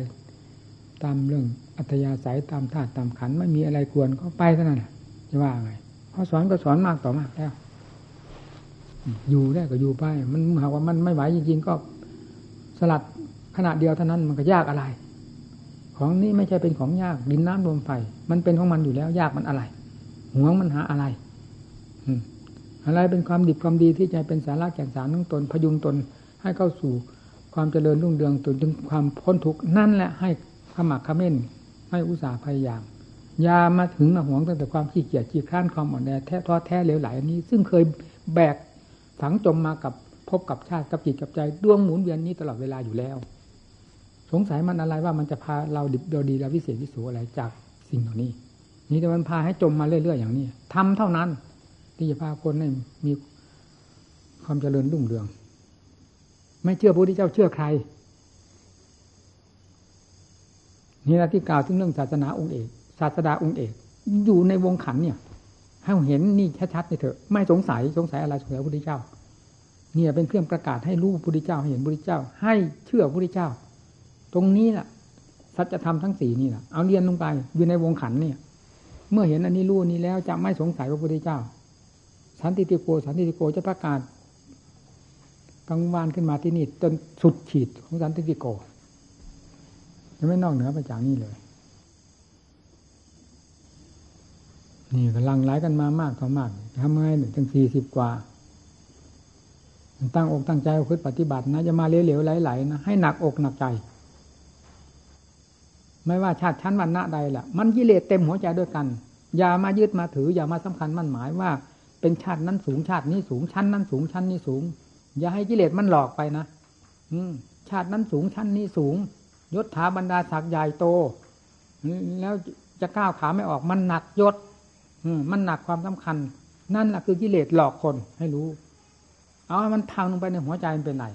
ตามเรื่องอัธยาศัยตามธาตุตามขันไม่มีอะไรควรก็ไปเท่านั้นจะว่าไงเพอสอนก็สอนมากต่อมากแล้ว อยู่ได้ก็อยู่ไป มันหากว่ามันไม่ไหวจริงๆก็สลัดขณะเดียวเท่านั้นมันก็ยากอะไร ของนี้ไม่ใช่เป็นของยากดินน้ำลมไฟมันเป็นของมันอยู่แล้วยากมันอะไรหวงมันหาอะไรอะไรเป็นความดีความดีที่จะเป็นสาระแก่นสารทั้งตนพยุงตนให้เข้าสู่ความเจริญรุ่งเรืองจนถึงความพ้นทุกข์นั่นแหละให้ขมักขม้นให้อุตสาห์พยายามยามาถึงมาหวงตั้งแต่ความขี้เกียจขี้ข้านความอ่อนแอแท้ท้อแท้เหลวไหลอันนี้ ซึ่งเคยแบก ฝังจมมากับพบกับชาติกับจิตกับใจดวงหมุนเวียนนี้ตลอดเวลาอยู่แล้ว สงสัยมันอะไรว่ามันจะพาเราดิบเราดีเราวิเศษวิสูอะไรจากสิ่งเหล่านี้ นี่แต่มันพาให้จมมาเรื่อยๆอย่างนี้ทำเท่านั้น ที่จะพาคนให้มีความเจริญรุ่งเรือง ไม่เชื่อพระพุทธเจ้าเชื่อใครนี่นะที่กล่าวถึงเรื่องศาสนาองค์เอกศาสดาองค์เอก อยู่ในวงขันเนี่ย ให้เห็นนี่ชัดๆในเถอะ ไม่สงสัยสงสัยอะไรสงสัยพระพุทธเจ้า เนี่ยเป็นเครื่องประกาศให้รู้พระพุทธเจ้าให้เห็นพระพุทธเจ้า ให้เชื่อพระพุทธเจ้า ตรงนี้แหละสัจธรรมทั้งสี่นี่แหละเอาเรียนลงไปอยู่ในวงขันเนี่ย เมื่อเห็นอันนี้รู้นี้แล้วจะไม่สงสัยพระพุทธเจ้า สันติติโกสันติติโกจะประกาศกังวานขึ้นมาที่นี่จนสุดขีดของสันติติโกจะไม่นอกเหนือไปจากนี้เลย นี่กำลังไลกันมามากต่อมากทำไงหนึ่งถึงสี่สิบกว่าตั้งอกตั้งใจพึ่ปฏิบัตินะจะมาเหลวๆไหลๆนะให้หนักอกหนักใจ ไม่ว่าชาติชั้นวันณะใดล่ะ มันกิเลสเต็มหัวใจด้วยกัน อย่ามายึดมาถือ อย่ามาสำคัญมั่นหมายว่า เป็นชาตินั้นสูงชาตินี้สูงชั้นนั้นสูงชั้นนี้สูง อย่าให้กิเลสมันหลอกไปนะอืชาตินั้นสูงชั้นนี้สูงยศถาบรรดาศักดิ์ใหญ่โตแล้วจะก้าวขาไม่ออกมันหนักยศ มันหนักความสำคัญ นั่นแหละคือกิเลสหลอกคนให้รู้ เอามันพังลงไปในหัวใจมันเป็นไหน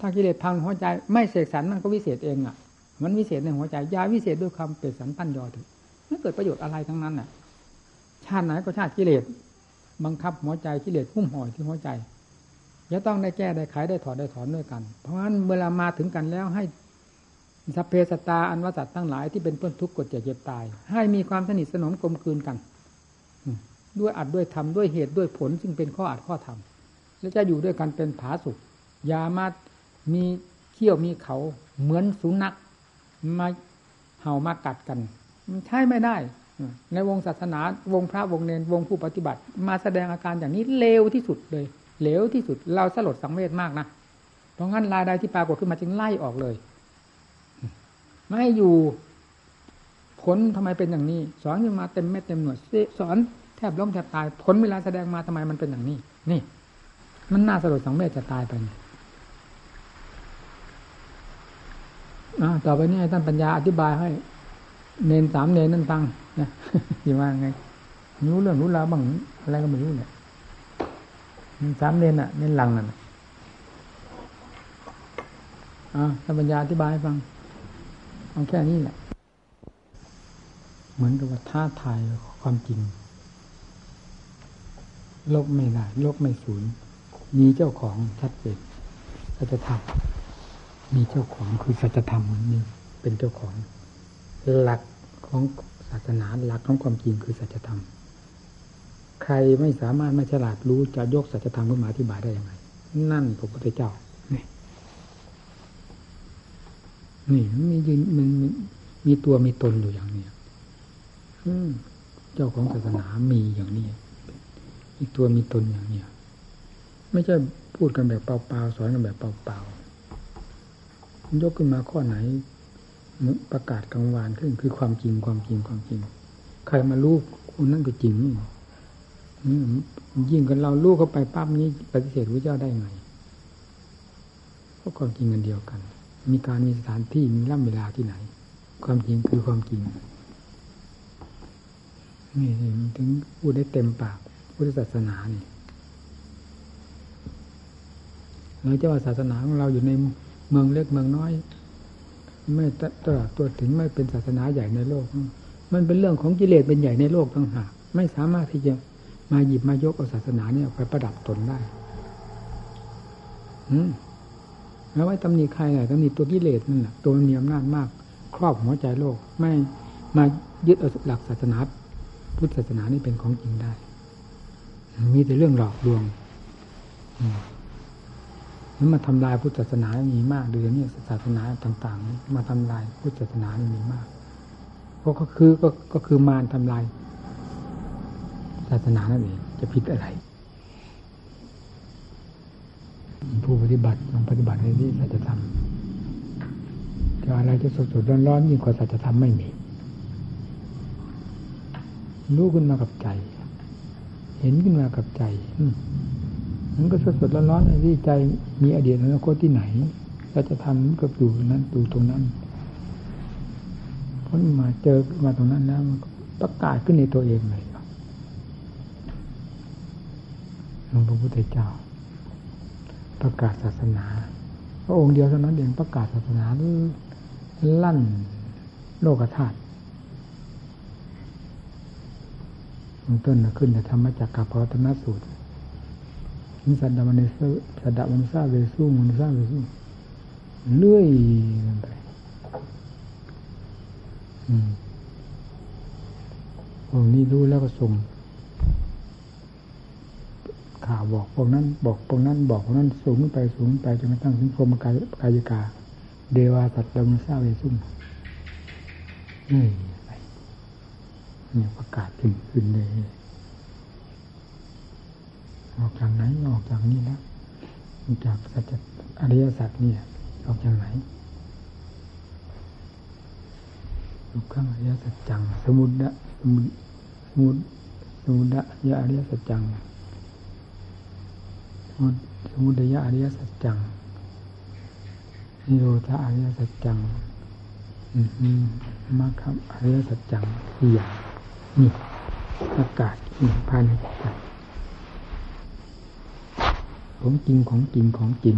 ถ้ากิเลสพังหัวใจไม่เสกสรรมันก็วิเศษเองอะ มันวิเศษในหัวใจยาวิเศษด้วยความเปรตสันปั้นยอถึงไม่เกิดประโยชน์อะไรทั้งนั้นน่ะ ชาติไหนก็ชาติกิเลสบังคับหัวใจกิเลสพุ่มห่อยที่หัวใจจะต้องได้แก้ได้ไขได้ถอดได้ถอนด้วยกัน เพราะฉะนั้นเวลามาถึงกันแล้วให้สัพเพสตาอันวสัตตั้งหลายที่เป็นเพื่อนทุกข์กดเจ็บเจ็บตาย ให้มีความสนิทสนมกลมกลืนกัน ด้วยอัดด้วยทำด้วยเหตุด้วยผล ซึ่งเป็นข้ออัดข้อทำแล้วจะอยู่ด้วยกันเป็นผาสุกอย่ามามีเขี้ยวมีเขาเหมือนสุนัขมาเห่ามากัดกัน มันใช่ไม่ได้ ในวงศาสนาวงพระวงเนรวงผู้ปฏิบัติ มาแสดงอาการอย่างนี้เลวที่สุดเลยเลวที่สุด เราสลดสังเวชมากนะเพราะงั้นรายใดที่ปรากฏขึ้นมาจึงไล่ออกเลย ไม่อยู่ผลทำไมเป็นอย่างนี้ สอนขึ้นมาเต็มเม็ดเต็มหน่วยสอน ทบล้มแทบตายผลเวลาแสดงมาทำไมมันเป็นอย่างนี้ นี่ มันน่าสลดสังเวชจะตายไปอ่าต่อไปนี้ท่านปัญญาอธิบายให้ เนนสามเนนนั่นฟังนะยี่ว่าไงรู้เรื่องรู้ราวบ้างอะไรก็ไม่รู้เนี่ยสามเนนอะเนนหลังอะอ่าท่านปัญญาอธิบายให้ฟังเอาแค่นี้แหละเหมือนกับว่าท้าทายความจริง ลกไม่ได้ลกไม่สูญมีเจ้าของชัดเจนสัจธรรมมีเจ้าของคือสัจธรรมมันมีเป็นเจ้าของ หลักของศาสนาหลักของความจริงคือสัจธรรม ใครไม่สามารถไม่ฉลาดรู้จะยกสัจธรรมขึ้นมาอธิบายได้ยังไงนั่นพระพุทธเจ้านี่นี่มียืนมันมีตัวมีตนอยู่อย่างนี้เจ้าของศาสนามีอย่างนี้ อีกตัวมีตนอย่างเนี้ยไม่ใช่พูดกันแบบเปล่าๆสอนกันแบบเปล่าๆยกขึ้นมาข้อไหนประกาศกลางวานขึ้นคือความจริงความจริงความจริง ใครมาลูกคนนั่นก็จริงนี่ยิ่งกันเราลูกเข้าไปปั๊บนี้ปฏิเสธพระเจ้าได้ไงเพราะความจริงกันเดียวกัน มีการมีสถานที่มีร่ำเวลาที่ไหน ความจริงคือความจริงนี่ถึงพูดได้เต็มปาก พุทธศาสนานี่เราจะว่าศาสนาของเราอยู่ในเมืองเล็กเมืองน้อย ไม่ตลอดตัวถึงไม่เป็นศาสนาใหญ่ในโลก มันเป็นเรื่องของกิเลสเป็นใหญ่ในโลกต่างหากไม่สามารถที่จะมาหยิบมายกเอาศาสนาเนี่ยไปประดับตนได้อแล้วไว้ตำหนิใครอะตำหนิตัวกิเลสนั่นแหละตัวมันมีอำนาจมาก ครอบหัวใจโลก ไม่มายึดเอาหลักศาสนา พุทธศาสนานี่เป็นของจริงได้ มีแต่เรื่องหลอกลวงนั้นมาทำลายพุทธศาสนามีมากดูอย่างนี้ศาสนาต่าง ๆ มาทำลายพุทธศาสนามีมากก็คือก็ก็คือมารทำลายศาสนานั่นเองจะผิดอะไร ผู้ปฏิบัติมันปฏิบัติในที่สัจธรรมจะอะไรจะสดสดร้อนร้อนยิ่งกว่าสัจธรรมไม่มีรู้ขึ้นมากับใจ เห็นขึ้นมากับใจมันก็สดสดร้อนร้อนในที่ใจมีอดีตอนาคตที่ไหนสัจธรรมก็อยู่นั้นอยู่ตรงนั้นเพราะมาเจอมาตรงนั้นแล้วมันประกาศขึ้นในตัวเองเลยหลวงพระพุทธเจ้า ประกาศศาสนา พระองค์เดียวเท่านั้นเองประกาศศาสนาลั่นโลกธาตุ ต้นขึ้นแต่ธรรมจักกับพระธรรมสูตรนิสัตดามันเซสัตดามันซาเวสุมันซาเวสุเลื่อยไปองค์นี้รู้แล้วก็ส่งข่าวบอกพวกนั้น บอกพวกนั้น บอกพวกนั้นสูงไปสูงไปจนกระทั่งถึงพรมกายกายกา เดวาสัตว์ดมซาเวซุ่มนี่ เนี่ยประกาศขึ้นขึ้นเลยออกจากไหนออกจากนี้แล้วจากสัจอริยสัจเนี่ย ออกจากไหนทุกขังอริยสัจจัง สมุดะสมุดสมุดสมุดะยะอริยสัจจังสมุทัยะอริยสัจจังนิโรธาอริยสัจจังมรรคอริยสัจจังสี่อย่าง นี่อากาศภายในใจของจริงของจริงของจริง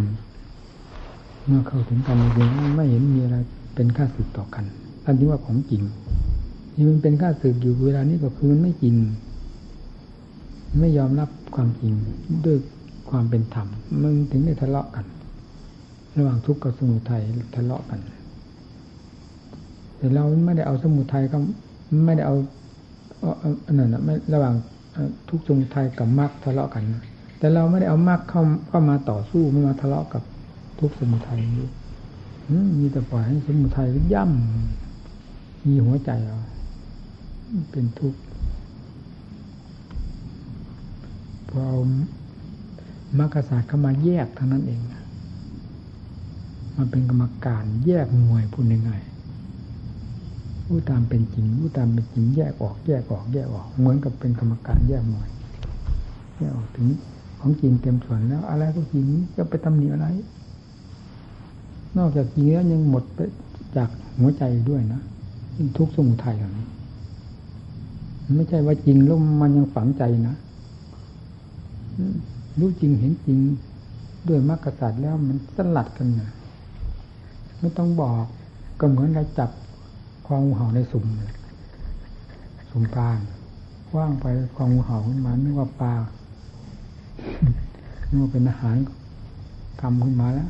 เมื่อเข้าถึงกันจริงไม่เห็นมีอะไรเป็นค่าสึกต่อกันอันที่ว่าของจริงที่มันเป็นค่าสึกอยู่เวลานี้ก็คือมันไม่จริง ไม่ยอมรับความจริงด้วยความเป็นธรรมมันถึงได้ทะเลาะกัน ระหว่างทุกข์กับสมุทัยทะเลาะกัน แต่เราไม่ได้เอาสมุทัยก็ไม่ได้เอา อันนั้นนะไม่ระหว่างทุกข์สมุทัยกับมรรคทะเลาะกันแต่เราไม่ได้เอามรรคเข้าเข้ามาต่อสู้ไม่มาทะเลาะกับทุกสมุทัยนี้มีแต่ปล่อยให้สมุทัยย่ำมีหัวใจเราเป็นทุกข์พอเอามรรคศาสตร์เข้ามาแยกเท่านั้นเองมันเป็นกรรมการแยกมวยพูดง่ายๆ รู้ตามเป็นจริงรู้ตามเป็นจริงแยกออกแยกออกแยกออก เหมือนกับเป็นกรรมการแยกมวยแยกออกถึงของจริงเต็มส่วนแล้ว อะไรก็จริงจะไปตำหนิอะไร นอกจากจริงแล้วยังหมดไปจากหัวใจด้วยนะทุกสมุทัยอย่างนี้ไม่ใช่ว่าจริงแล้วมันยังฝังใจนะรู้จริงเห็นจริงด้วยมรรคศาสตร์แล้วมันสลัดกันนะไม่ต้องบอกก็เหมือนเราจับ ควางงูเห่าในสุ่มสุ่มปลาว่างไปควางงูเห่าขึ้นมาไม่ว่าปลานี่ว่าเป็นอาหารกำขึ้นมาแล้ว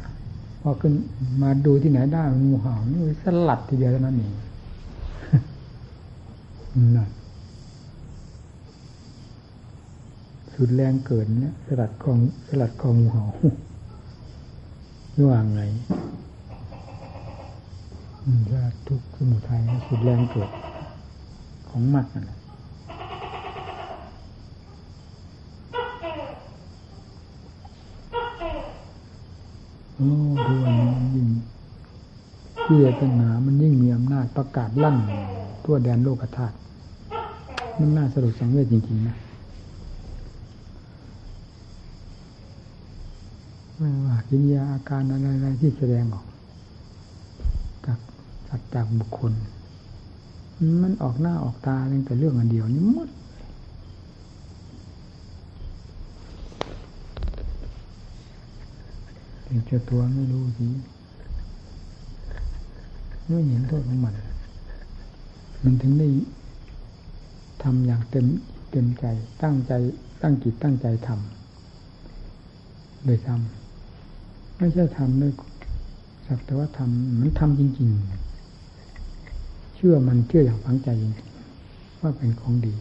พอขึ้นมาดูที่ไหนได้งูเห่านี่สลัดทีเดียวเท่านั้นเองนั่นสุดแรงเกินเนี่ยสลัดคองสลัดคองงูเห่าว่างไง สลัดทุกสมุทัยสุดแรงเกิดของมัดนั่นแหละโอ้ดูอันนี้ยิ่งเพื่อปัญหามันยิ่งมีอำนาจประกาศลั่นทั่วแดนโลกธาตุมันน่าสลดสังเวชจริงๆนะไม่ว่ากิริยาอาการอะไรๆที่แสดงออก สัตว์จากบุคคล มันออกหน้าออกตาเรื่องแต่เรื่องอันเดียวนี่มดถึงเจ้าตัวไม่รู้สิไม่เห็นโทษของมัน มันถึงได้ทำอย่างเต็มเต็มใจตั้งใจตั้งจิตตั้งใจทำโดยทำไม่ใช่ทำด้วยสักแต่ว่าทำมันทำจริง ๆ ชื่อมันเชื่ออย่างฝังใจจริงว่าเป็นของดี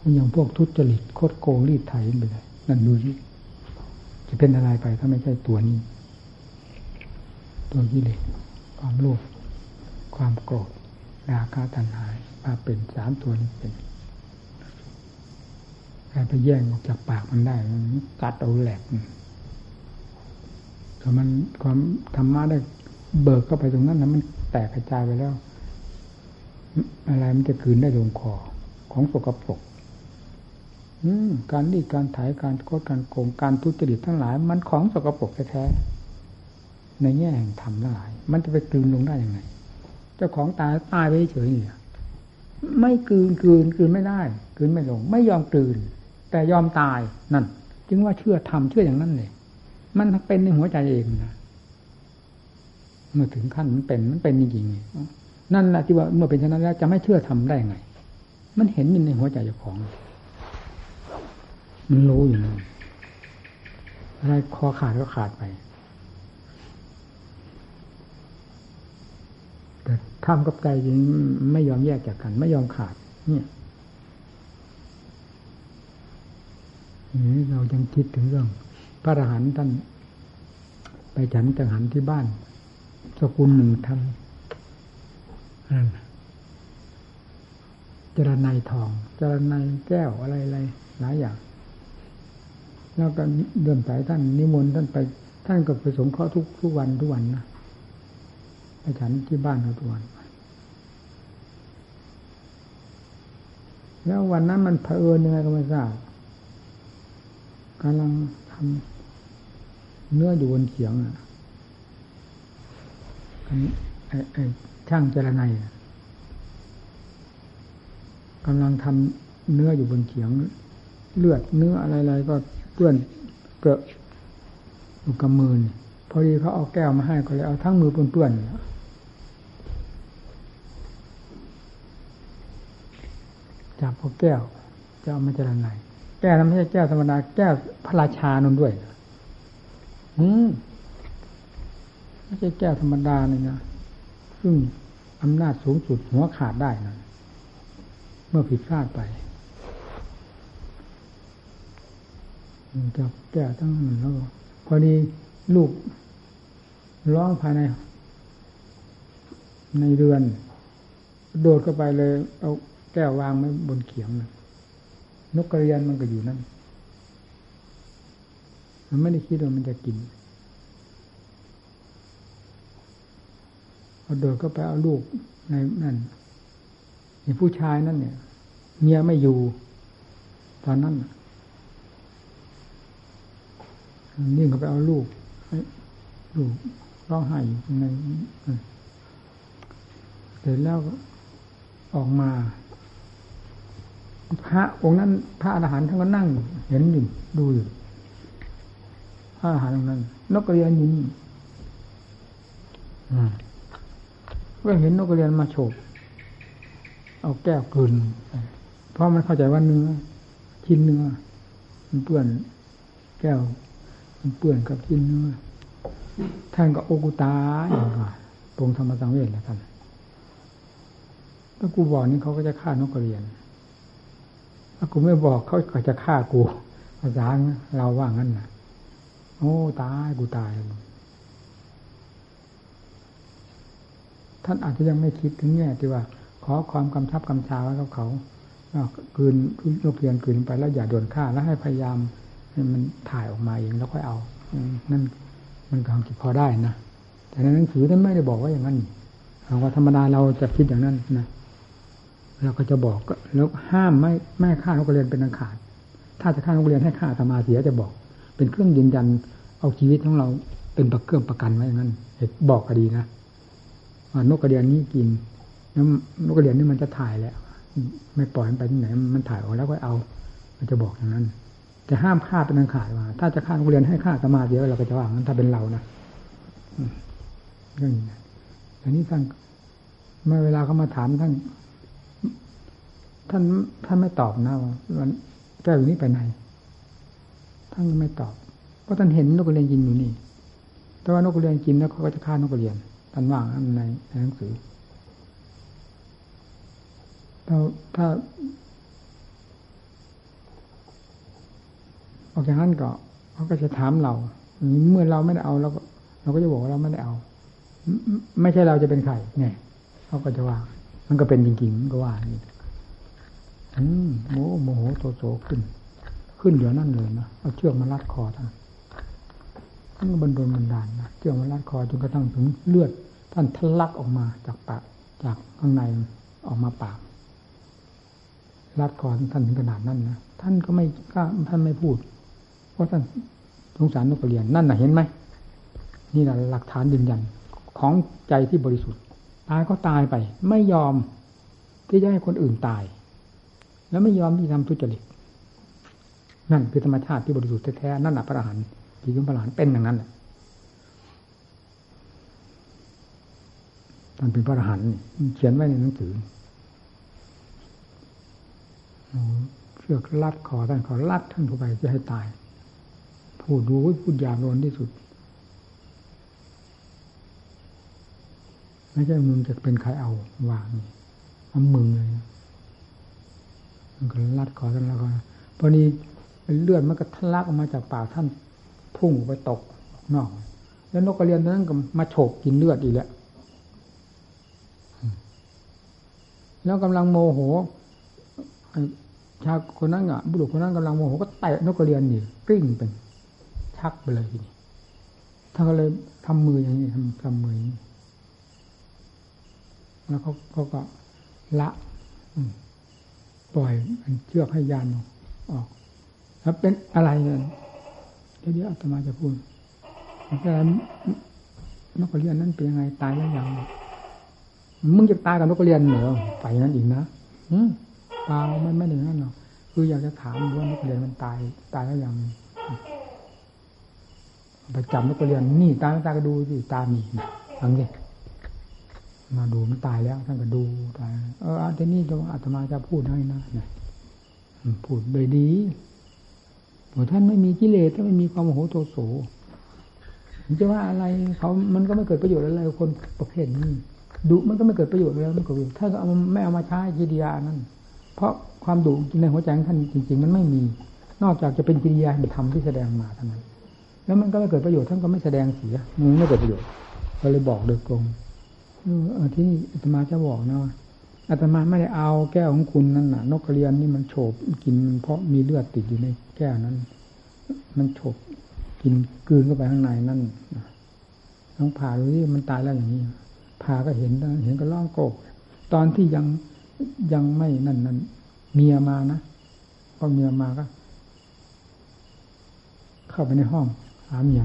มันอย่างพวกทุจริตโคดโกงรีดไถไปเลยนั่นดูสิจะเป็นอะไรไปถ้าไม่ใช่ตัวนี้ ตัวกิเลสความโลภความโกรธราคะตัณหามาเป็นสามตัวนี้เป็นใครไปแย่งออกจากปากมันได้มันกัดเอาแหลกถ้ามันความธรรมะได้เบิกเข้าไปตรงนั้นนะมันแตกกระจายไปแล้ว อะไรมันจะคืนได้ลงคอของสกปรกการดีการถ่ายการโคดการโกงการทุจริตทั้งหลาย มันของสกปรกแท้ๆในแง่แห่งธรรมทั้งหลาย มันจะไปกลืนลงได้ยังไง เจ้าของตายตายไปเฉยเนี่ยไม่กลืนกลืนกลืนไม่ได้กลืนไม่ลง ไม่ยอมกลืน แต่ยอมตายนั่น จึงว่าเชื่อทำเชื่ออย่างนั้นเลยมันเป็นในหัวใจเองนะเมื่อถึงขั้นมันเป็นมันเป็นจริงๆ นั่นแหละที่ว่าเมื่อเป็นเช่นนั้นแล้วจะไม่เชื่อทำได้ไง มันเห็นมันในหัวใจเจ้าของ มันรู้อยู่นะอะไรคอขาดก็ขาดไป แต่ทำกับใจจริงไม่ยอมแยกจากกัน ไม่ยอมขาด เนี่ยเรายังคิดถึงเรื่อง พระอรหันต์ท่านไปฉันจังหันที่บ้านสกุลหนึ่งทำ จรนายทอง จรนายแก้วอะไรอะไรหลายอย่าง แล้วก็เดินสายท่านนิมนต์ท่านไป ท่านก็ไปสงเคราะห์ทุกทุกวันทุกวันนะไปฉันที่บ้านเราทุกวัน แล้ววันนั้นมันเผอิญยังไงก็ไม่ทราบกำลังทำเนื้ออยู่บนเขียงอะไอ้ ช่างเจรไนกำลังทำเนื้ออยู่บนเขียง เลือดเนื้ออะไรๆก็เปื้อนเกลอะอยู่กับมือพอดีเขาเอาแก้วมาให้ก็เลยเอาทั้งมือเปื้อนๆจับเอาแก้วจะเอามาเจรไนแก้วนั้นไม่ใช่แก้วธรรมดาแก้วพระราชานนด้วย อืมไม่ใช่แก้วธรรมดาเลยนะ ซึ่งอำนาจสูงสุดหัวขาดได้นะเมื่อผิดพลาดไปจับแก้วทั้งนั้นแล้วพอดีลูกร้องภายใน ในเรือน โดดเข้าไปเลย เอาแก้ววางไว้บนเขียงนะนกกระเรียนมันก็อยู่นั่น มันไม่ได้คิดว่ามันจะกินพอ เดินก็ไปเอาลูกในนั่นอย่ผู้ชายนั่นเนี่ย เมียไม่อยู่ ตอนนั้นนี่ก็ไปเอาลูกลูกร้องไห้ในเสร็จแล้วออกมาพระองค์นั้น พระอรหันต์ท่านก็นั่ง เห็นอยู่ดูอยู่พระอรหันต์ตรงนั้น นกกระเรียนอยู่นี่ ก็เห็นนกกระเรียนมาโฉบเอาแก้วกลืนเพราะมันเข้าใจว่าเนื้อชิ้นเนื้อมันเปื้อนแก้ว มันเปื้อนกับชิ้นเนื้อท่านก็โอกุตาอย่างก่อนตรงธรรมสังเวชและท่านถ้ากูบอกนี่เขาก็จะฆ่านกกระเรียนถ้ากูไม่บอกเขาก็จะฆ่ากูภาษาเราว่างั้นนะโอ้ตายกูตาย ท่านอาจจะยังไม่คิดถึงแง่ที่ว่า ขอความกำชับกำชาไว้กับเขากืนยกเพียนกืนไปแล้วอย่าโดนฆ่าแล้วให้พยายามให้มันถ่ายออกมาเองแล้วค่อยเอานั่นมันความคิดพอได้นะแต่ในหนังสือท่านไม่ได้บอกว่าอย่างนั้นเราว่าธรรมดาเราจะคิดอย่างนั้นนะเราก็จะบอกแล้วห้ามไม่ไม่ฆ่านักเรียนเป็นอันขาดถ้าจะฆ่านักเรียนให้ฆ่าธรรมาเสียจะบอก เป็นเครื่องยืนยันเอาชีวิตของเราเป็นประเครื่องประกันไว้อย่างนั้นบอกก็ดีนะ นกกระเดียนนี้กินแล้วนกกระเดียนนี่มันจะถ่ายแล้วไม่ปล่อยมันไปที่ไหน มันถ่ายออกแล้วก็เอา มันจะบอกอย่างนั้นจะห้ามฆ่าเป็นอันขาดว่า ถ้าจะฆ่านกกระเดียนให้ฆ่าสมาเดียวเราก็จะว่างั้นถ้าเป็นเรานะเรื่องนี้อันนี้ท่านเมื่อเวลาเขามาถามท่าน ท่านท่านไม่ตอบนะว่าแก้วอยู่นี้ไปไหน ท่านไม่ตอบ เพราะท่านเห็นนกกระเรียนกินอยู่นี่ แต่ว่านกกระเรียนกินแล้วเขาก็จะฆ่านกกระเรียน ท่านว่างในหนังสือถ้าถ้าออกจากนั้นก็เขาก็จะถามเราเมื่อเราไม่ได้เอาเราก็เราก็จะบอกว่าเราไม่ได้เอา ไม่ใช่เราจะเป็นใครเนี่ยเขาก็จะว่า มันก็เป็นจริงๆก็ว่าอย่างนี้อืมโมโมโหโตโตขึ้น ขึ้นเดี๋ยวนั่นเลยนะเอาเชือกมารัดคอท่าน ท่านก็บันดลบันดาลนะเชือกมารัดคอจนกระทั่งถึงเลือด ท่านทะลักออกมาจากปากจากข้างในออกมาปากรัดคอท่านถึงขนาดนั้นนะท่านก็ไม่กล้าท่านไม่พูด เพราะท่านสงสารนกกระเรียนนั่นน่ะเห็นไหมนี่แหละหลักฐานยืนยันของใจที่บริสุทธิ์ ตายก็ตายไป ไม่ยอมที่จะให้คนอื่นตาย แล้วไม่ยอมที่ทำทุจริตนั่นคือธรรมชาติที่บริสุทธิ์แท้ๆนั่นแหละพระอรหันต์ ที่ยุพระอรหันเป็นอย่างนั้นแหละท่านเป็นพระอรหันต์เขียนไว้ในหนังสือเชือกลัดคอท่านขาลัดท่านเข้าไปจะให้ตาย พูดดูพูดยาโลนที่สุดไม่ใช่มึงจะเป็นใครเอาวางเอามึงเลยมันก็ลัดคอท่านแล้วก็พอนี้เลือดมันก็ทะลักออกมาจากปากท่าน พุ่งไปตกนอก แล้วนกกระเรียนนั้นก็มาโฉบกินเลือดอีกแล้วแล้วกำลังโมโหชาคนนั้นอะบุรุษคนนั้นกำลังโมโหก็เตะนกกระเรียนนี่กลิ้งเป็นชักไปเลยทีนี้ท่านก็เลยทำมืออย่างนี้ทำทำมืออย่างนี้แล้วเขาเขาก็ละปล่อยเชือกให้ยานออกแล้วเป็นอะไรเนี่ย เดี๋ยวอาตมาจะพูดแต่นกกระเรียนนั้นเป็นยังไงตายแล้วยังมึงจะตายกับนกกระเรียนเหรอไปนั้นอีกนะอืมเปล่าไม่ไม่ถึงนั้นหรอกคืออยากจะถามว่านกกระเรียนมันตายตายแล้วยังไปจับนกกระเรียนนี่ตายไม่ตายก็ดูสิตามีฟังสิมาดูมันตายแล้วท่านก็ดูตายเออทีนี้จะอาตมาจะพูดให้นะพูดโดยดี ท่านไม่มีกิเลสถ้าไม่มีความโมโหโทโสจะว่าอะไรเขามันก็ไม่เกิดประโยชน์อะไรคนประเภทนี้ดุมันก็ไม่เกิดประโยชน์แล้วมันก็ถ้าเอาไม่เอามาใช้กิริยานั้น เพราะความดุในหัวใจของท่านจริง ๆ มันไม่มี นอกจากจะเป็นกิริยาแห่งธรรมที่แสดงมาเท่านั้น แล้วมันก็ไม่เกิดประโยชน์ท่านก็ไม่แสดงเสียมันไม่เกิดประโยชน์ก็เลยบอกโดยตรงเออที่นี่อาตมาจะบอกนะว่า อาตมาไม่ได้เอาแก้วของคุณนั่นน่ะ นกกระเรียนนี่มันโฉบกินเพราะมีเลือดติดอยู่ในแก้วนั้น มันโฉบกินกืนเข้าไปข้างในนั่นต้องผ่าดูที่มันตายแล้วอย่างนี้ผ่าก็เห็นเห็นก็ร้องโกกตอนที่ยังยังไม่นั่นนั่นเมียมานะพอเมียมาก็ เข้าไปในห้องหาเมีย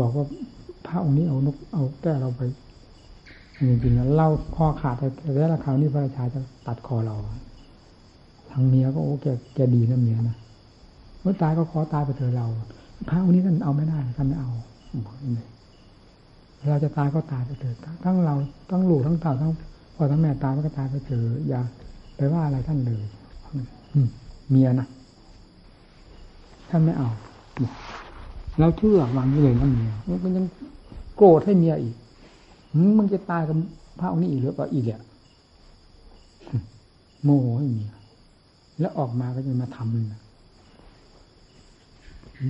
บอกว่าพระองค์นี้เอานกเอาแก้เราไป จริงๆเล่าคอขาดแต่แล้วคราวนี้พระราชาจะตัดคอเราทางเมียก็โอ้แกแกดีนะเมียนะเมื่อตายก็ขอตายไปเถอะเราพระองค์นี้ท่านเอาไม่ได้ท่านไม่เอาเราจะตายก็ตายไปเถอะทั้งเราทั้งลูกทั้งเต่าทั้งพ่อทั้งแม่ตายก็ตายไปเถอะอย่าไปว่าอะไรท่านเลยเมียนะท่านไม่เอาเราเชื่อวางเลยนั่นเมียมันยังโกรธให้เมียอีก มึงจะตายกับพระองค์นี้อีกหรือเปล่าอีกแหละโมโหให้เมียแล้วออกมาก็จะมาทำนะ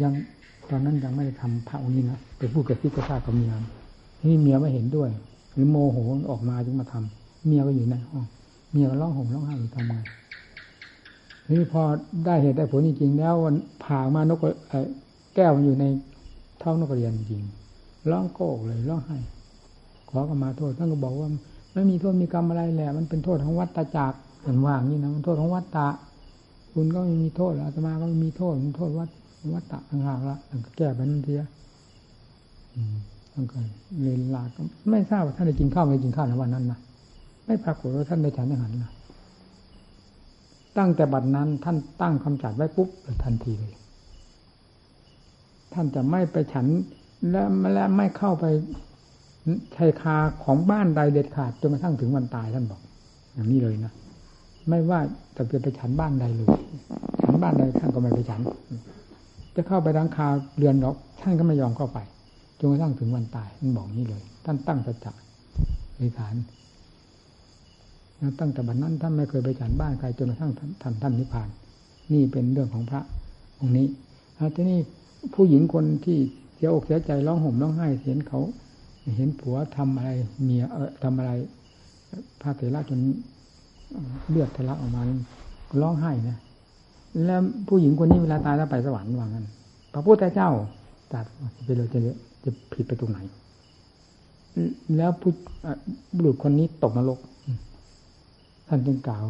ยังตอนนั้นยังไม่ได้ทำพระองค์นี้นะไปพูดกับพี่กระชากับเมียนี่เมียไม่เห็นด้วย หรือโมโหออกมาจึงมาทำเมียก็อยู่ในห้องเมียก็ร้องห่มร้องไห้อยู่ทำไงนี่พอได้เหตุได้ผลจริงๆแล้ววันผ่ามานกแก้วมันอยู่ในท้องนกกระเรียนจริงร้องโกกเลยร้องไห้ ขอก็มาโทษท่านก็บอกว่า ไม่มีโทษมีกรรมอะไรแหละ มันเป็นโทษของวัฏจักรเห็นว่าอย่างนี้นะมันโทษของวัฏฏะคุณก็ไม่มีโทษอาตมาก็ไม่มีโทษมันโทษวัฏวัฏฏะต่างหากละแก้ไปนั่นเทียท่านก็เรียนลาก็ไม่ทราบว่าท่านได้กินข้าวไม่กินข้าวในวันนั้นนะไม่ปรากฏว่าท่านได้ฉันอาหารนะตั้งแต่บัดนั้นท่านตั้งคำจัดไว้ปุ๊บทันทีเลย ท่านจะไม่ไปฉันและและไม่เข้าไป ชายคาของบ้านใดเด็ดขาดจนกระทั่งถึงวันตายท่านบอก อย่างนี้เลยนะไม่ว่าจะเปไปฉันบ้านใดเลยฉันบ้านใดท่านก็ไม่ไปฉัน จะเข้าไปรังคาเรือนหรอกท่านก็ไม่ยอมเข้าไปจนกระทั่งถึงวันตายท่านบอกนี้เลย ท่านตั้งสัจจะในฐานตั้งแต่บัดนั้นท่านไม่เคยไปฉันบ้านใครจนกระทั่งท่านท่านนิพพาน นี่เป็นเรื่องของพระองค์นี้ทีนี้ผู้หญิงคนที่เสียอกเสียใจร้องห่มร้องไห้เห็นเขา เห็นผัวทำอะไรเมียเออทำอะไรพระเถระจนเลือดทะลักออกมาร้องไห้นะแล้วผู้หญิงคนนี้เวลาตายแล้วไปสวรรค์ว่างั้นพระพุทธเจ้าตัดไปเลยจะจะผิดไปตรงไหน แล้วผู้บุรุษคนนี้ตกนรกท่านจึงกล่าว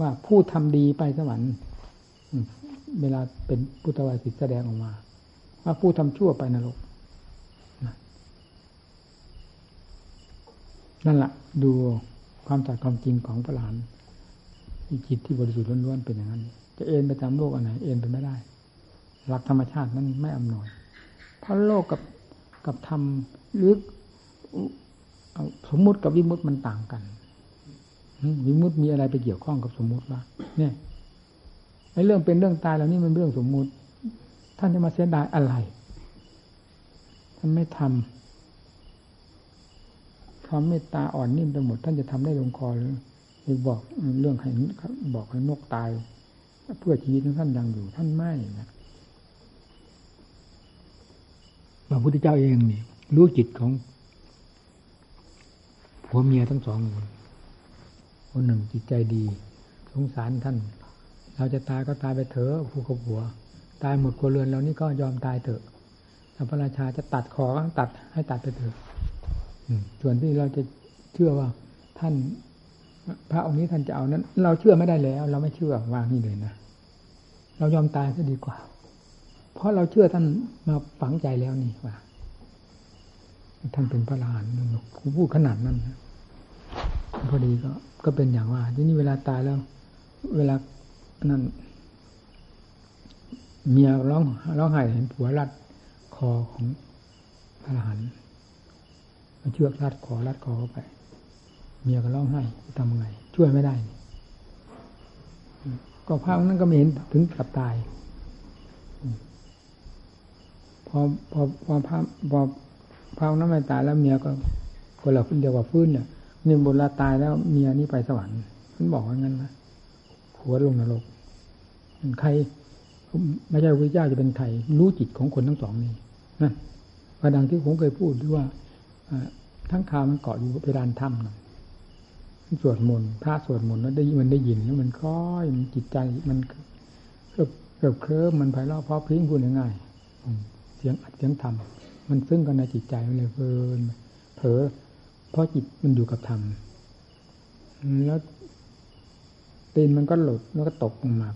ว่าผู้ทำดีไปสวรรค์เวลาเป็นพุทธวาสิแสดงออกมา ว่าผู้ทำชั่วไปนรก นั่นแหละดูความจัดความจริงของพระหลานจิตที่บริสุทธิ์ล้วนๆเป็นอย่างนั้น จะเอ็นไปตามโลกอันไหนเอ็นไปไม่ได้ หลักธรรมชาตินั้นไม่อำนวยเพราะโลกกับกับธรรมหรือสมมุติกับวิมุติมันต่างกันวิมุติมีอะไรไปเกี่ยวข้องกับสมมุติวะเนี่ยไอ้เรื่องเป็นเรื่องตายเหล่านี้มันเรื่องสมมุติ ท่านจะมาเสียดายอะไร ท่านไม่ทำ ความเมตตาอ่อนนิ่มไปหมด ท่านจะทำได้ลงคอหรือบอกเรื่องให้บอกให้นกตาย เพื่อชีวิตท่านยังอยู่ท่านไม่นะพระพุทธเจ้าเองนี่รู้จิตของผัวเมียทั้งสองคนคนหนึ่งจิตใจดี สงสารท่าน เราจะตายก็ตายไปเถอะผู้กับผัว ตายหมดครัวเรือนเรานี่ก็ยอมตายเถอะถ้าพระราชาจะตัดคอก็ตัดให้ตัดไปเถอะ ส่วนที่เราจะเชื่อว่าท่าน พระองค์นี้ท่านจะเอานั้น เราเชื่อไม่ได้แล้ว เราไม่เชื่อวางนี่เลยนะเรายอมตายก็ดีกว่า เพราะเราเชื่อท่านมาฝังใจแล้วนี่ว่าท่านเป็นพระอรหันต์พูดขนาดนั้นพอดีก็ ก็เป็นอย่างว่า ที่นี่เวลาตายแล้ว เวลานั้นเมียร้องร้องไห้เห็นผัวรัดคอของพระอรหันต์ เชือกรัดคอรัดคอเข้าไป เมียก็ร้องไห้ทำไง ช่วยไม่ได้ ก็ภาพนั้นก็ไม่เห็นถึงกับตาย พอพอพอภาพพอภาพนั้นไม่ตายแล้วเมียก็คนเราเดียวกับฟื้นเนี่ยนี่บุญละตายแล้วเมียนี่ไปสวรรค์มันบอกว่างั้นนะหัวลงนรกใครไม่ใช่พระเจ้าจะเป็นใครรู้จิตของคนทั้งสองนี้นั่นประดังที่ผมเคยพูดด้วยว่า ทั้งคามันเกาะอยู่เพดานถ้ำนะสวดมนต์พระสวดมนต์แล้วได้มันได้ยินแล้วมันคล้อยมันจิตใจมันเกือบเกือบเคลิ้มมันไพเราะเพราะพิ้งพูดง่ายๆเสียงอัดเสียงทำมันซึ่งกันในจิตใจมันเลยเพลินเผลอเพราะจิตมันอยู่กับธรรมแล้วตีนมันก็หลุดแล้วก็ตกลงมา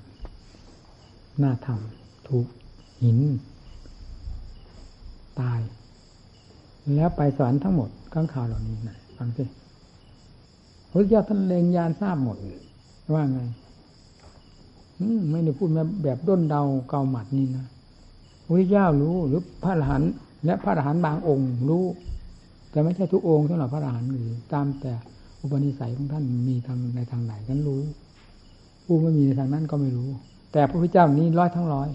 หน้าธรรมถูกหิน ตาย แล้วไปสวรรค์ทั้งหมดข้างข่าวเหล่านี้นะฟังสิพระเจ้าท่านเลงยานทราบหมดว่าไงไม่ได้พูดแบบด้นเดาเกาหมัดนี่นะพระเจ้ารู้หรือพระอรหันต์และพระอรหันต์บางองค์รู้ แต่ไม่ใช่ทุกองค์สำหรับพระอรหันต์หรือตามแต่อุปนิสัยของท่านมีทางในทางไหนกันรู้ผู้ไม่มีในทางนั้นก็ไม่รู้ แต่พระพุทธเจ้านี้ร้อยทั้งร้อย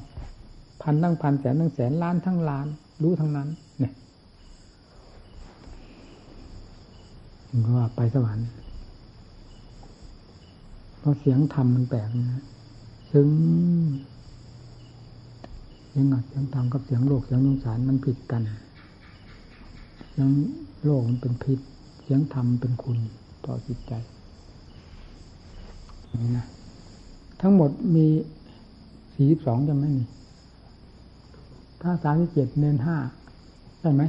พันทั้งพันแสนทั้งแสนล้านทั้งล้าน รู้ทั้งนั้น เนี่ยก็ว่าไปสวรรค์ เพราะเสียงธรรมมันแปลกนะซึ่งเสียงอัดเสียงธรรมกับเสียงโลกเสียงสงสารมันผิดกันเสียงโลกมันเป็นพิษ เสียงธรรมเป็นคุณต่อจิตใจนี่นะทั้งหมดมีสี่สิบสองใช่ไหมนี่ถ้าสามสิบเจ็ดเนนห้าใช่ไหม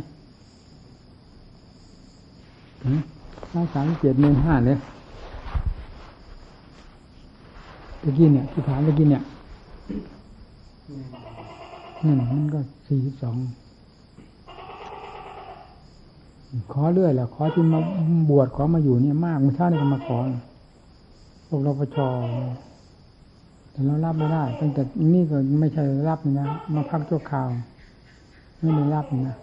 ถ้าสามสิบเจ็ดเน้นห้าเลยตะกี้เนี่ยที่ถามตะกี้เนี่ยนั่นมันก็สี่สิบสองขอเรื่อยแหละขอที่มาบวชขอมาอยู่เนี่ยมากมุชาเนี่ก็มาขอพวกเราประชอแต่เรารับไม่ได้ตั้งแต่นี่ก็ไม่ใช่รับนะมาพักชั่วคราว ไม่ได้รับนะ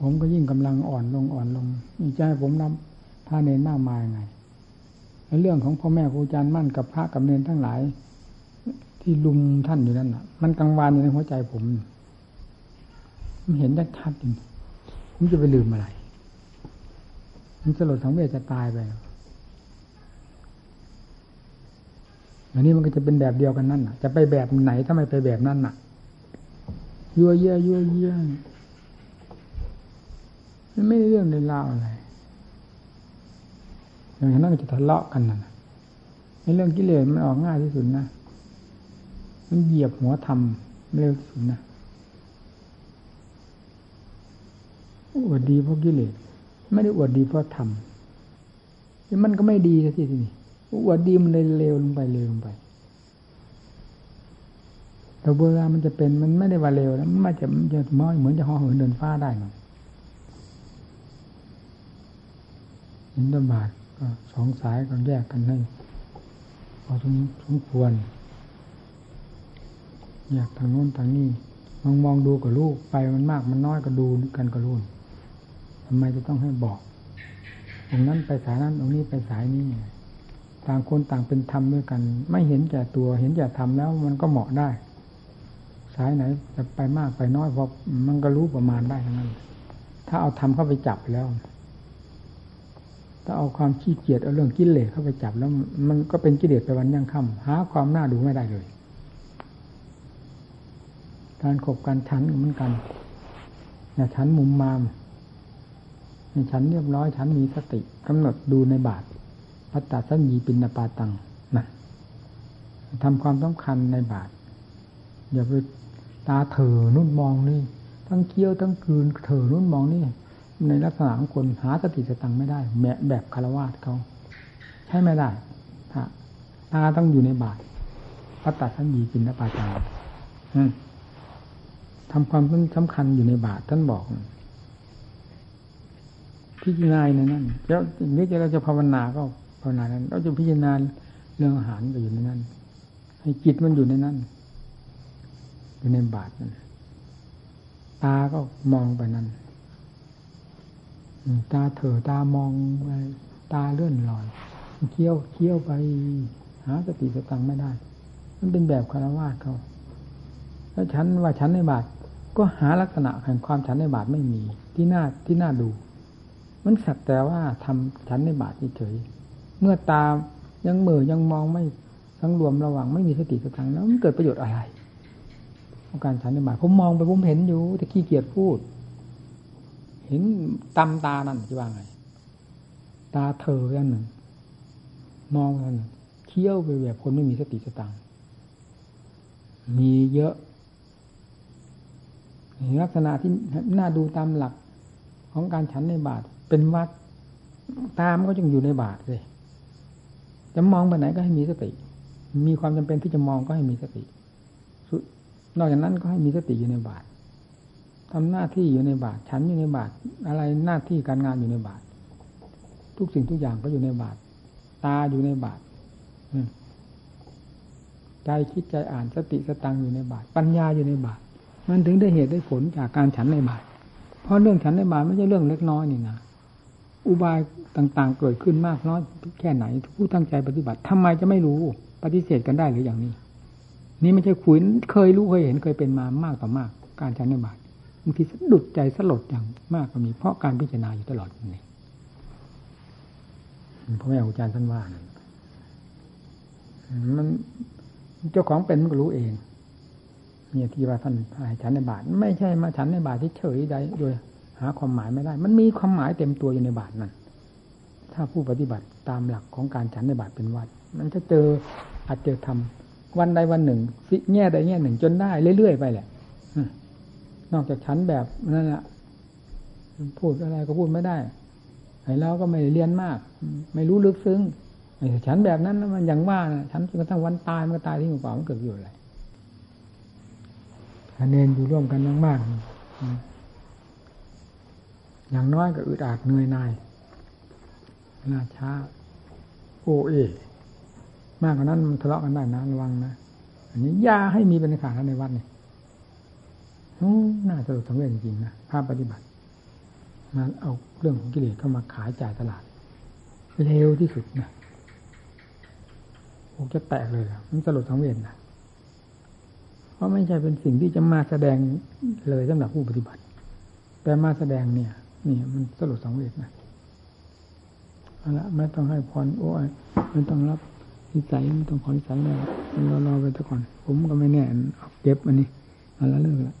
ผมก็ยิ่งกำลังอ่อนลงอ่อนลงนี่จะให้ผมรับพระเนรมากมายไงเรื่องของพ่อแม่ครูอาจารย์มั่นกับพระกับเนรทั้งหลาย ที่ลุมท่านอยู่นั่นน่ะ มันกังวานอยู่ในหัวใจผมมันเห็นได้ชัดจริงผมจะไปลืมอะไร มันสลดสังเวชจะตายไปอันนี้มันก็จะเป็นแบบเดียวกันนั่นน่ะ จะไปแบบไหนถ้าไม่ไปแบบนั้นน่ะยั่วเยี่ยยั่วเยี่ย มันไม่ได้เรื่องในราวอะไรอย่างนั้นก็จะทะเลาะกันน่ะในเรื่องกิเลสมันออกง่ายที่สุดนะ มันเหยียบหัวทำเร็วที่สุดนะอวดดีเพราะกิเลสไม่ได้อวดดีเพราะทำมันก็ไม่ดีทีนี้อวดดีมันเลยเร็วลงไปเร็วลงไปแต่เวลามันจะเป็นมันไม่ได้ว่าเร็วแล้วมันจะมันจะมอยเหมือนจะห่อเหินเดินฟ้าได้หรอก อินทบาทก็สองสายก็แยกกันให้พอสมควร อยากทางโน้นทางนี้มองมองดูกับลูกไปมันมากมันน้อยก็ดูกันกับลูกทำไมจะต้องให้บอกตรงนั้นไปสายนั้นตรงนี้ไปสายนี้ต่างคนต่างเป็นธรรมด้วยกัน ไม่เห็นแก่ตัว เห็นแก่ธรรมแล้วมันก็เหมาะได้ สายไหนจะไปมากไปน้อยพอมันก็รู้ประมาณได้ทั้งนั้น ถ้าเอาธรรมเข้าไปจับแล้ว ถ้าเอาความขี้เกียจเอาเรื่องกิเลสเข้าไปจับแล้ว มันก็เป็นกิเลสไปวันยังค่ำหาความน่าดูไม่ได้เลย การขบการชั้นเหมือนกันเนี่ยชั้นมุมมามในฉันเรียบร้อยฉันมีสติกำหนดดูในบาทพัตตาสัญญีปินปาตังนะทำความสำคัญในบาทอย่าไปตาเถอนุ่นมองนี่ ทั้งเคี้ยวทั้งคืนเถอนุ่นมองนี่ ในลักษณะของคนหาสติสตังไม่ได้แแบบคารวาสเขาใช่ไม่ได้ถ้าตาต้องอยู่ในบาทพัตตาสัญญีปินปาตังทำความสำคัญอยู่ในบาทท่านบอกพิจารณาในนั้นแล้วนี้จะเราจะภาวนาก็ภาวนานั้น เราจะพิจารณาเรื่องอาหารก็อยู่ในนั้น ให้จิตมันอยู่ในนั้น อยู่ในบาทนั้นตาก็มองไปนั้น ตาเถอตามองไปตาเลื่อนลอยเคี้ยวเคี้ยวไปหาสติสตังไม่ได้ มันเป็นแบบคารวะเขาแล้วฉันว่าฉันในบาทก็หาลักษณะแห่งความฉันในบาทไม่มี ที่น่าที่น่าดู มันสักแต่ว่าทำฉันในบาทเฉยเมื่อตายังเมื่อยังมองไม่ทั้งรวมระหว่างไม่มีสติสตังแล้วมันเกิดประโยชน์อะไรของการฉันในบาทผมมองไปผมเห็นอยู่แต่ขี้เกียจพูด เห็นตำตานั่นที่ว่าไง ตาเธอกันหนึ่ง มองกันเคี้ยวไปแบบคนไม่มีสติสตังมีเยอะลักษณะที่น่าดูตามหลักของการฉันในบาท เป็นวัดตามก็จึงอยู่ในบาทเลย จะมองไปไหนก็ให้มีสติ มีความจำเป็นที่จะมองก็ให้มีสติ นอกจากนั้นก็ให้มีสติอยู่ในบาท ทำหน้าที่อยู่ในบาทฉันอยู่ในบาทอะไรหน้าที่การงานอยู่ในบาททุกสิ่งทุกอย่างก็อยู่ในบาทตาอยู่ในบาทใจคิดใจอ่านสติสตังอยู่ในบาทปัญญาอยู่ในบาทมันถึงได้เหตุได้ผลจากการฉันในบาทเพราะเรื่องฉันในบาทไม่ใช่เรื่องเล็กน้อยนี่นะอุบายต่างๆ เกิดขึ้นมากน้อยแค่ไหนผู้ตั้งใจปฏิบัติทำไมจะไม่รู้ปฏิเสธกันได้หรืออย่างนี้ นี่ไม่ใช่คุยเคยรู้เคยเห็นเคยเป็นมามากต่อมาก การฉันในบาตบางทีสะดุดใจสลดอย่างมากก็มีเพราะการพิจารณาอยู่ตลอดนี่พ่อแม่อาจารย์ท่านว่านั่นมันเจ้าของเป็นมันก็รู้เอง เนี่ยที่ว่าท่านให้ฉันในบาท ไม่ใช่มาฉันในบาทที่เฉยใดโดยหาความหมายไม่ได้ มันมีความหมายเต็มตัวอยู่ในบาทนั้นถ้าผู้ปฏิบัติตามหลักของการฉันในบาทเป็นวัด มันจะเจออาจเจอทำวันใดวันหนึ่งแง่ใดแง่หนึ่งจนได้เรื่อยๆไปแหละ นอกจากฉันแบบนั่นแหละพูดอะไรก็พูดไม่ได้ไอ้เราก็ไม่เรียนมาก ไม่รู้ลึกซึ้งไอ้ฉันแบบนั้นมันอย่างว่านะฉันจนกระทั่งวันตายมันก็ตายที่หัวเปล่ามันเกิดอยู่อะไรคะแนนอยู่ร่วมกันมากๆอย่างน้อยก็อึดอัดเหนื่อยหน่ายน่าช้า โอเอ มากกว่านั้นมันทะเลาะกันได้นะระวังนะ อันนี้ยาให้มีเป็นขาดในวัดนี่ น่าจะสังเวชจริงนะภาพปฏิบัติมาเอาเรื่องของกิเลสเข้ามาขายจ่ายตลาดเร็วที่สุดนะโอ้จะแตกเลยะมันสลดสังเวชนะเพราะไม่ใช่เป็นสิ่งที่จะมาแสดงเลยสำหรับผู้ปฏิบัติ แต่มาแสดงเนี่ย นี่มันสลดสังเวชนะเอาละไม่ต้องให้พรโอ้ยไม่ต้องรับนิสัยมันต้องขอนิสัยแน่เรารอไปซะก่อน ผมก็ไม่แน่เอาเก็บอันนี้เอาละเลิกละ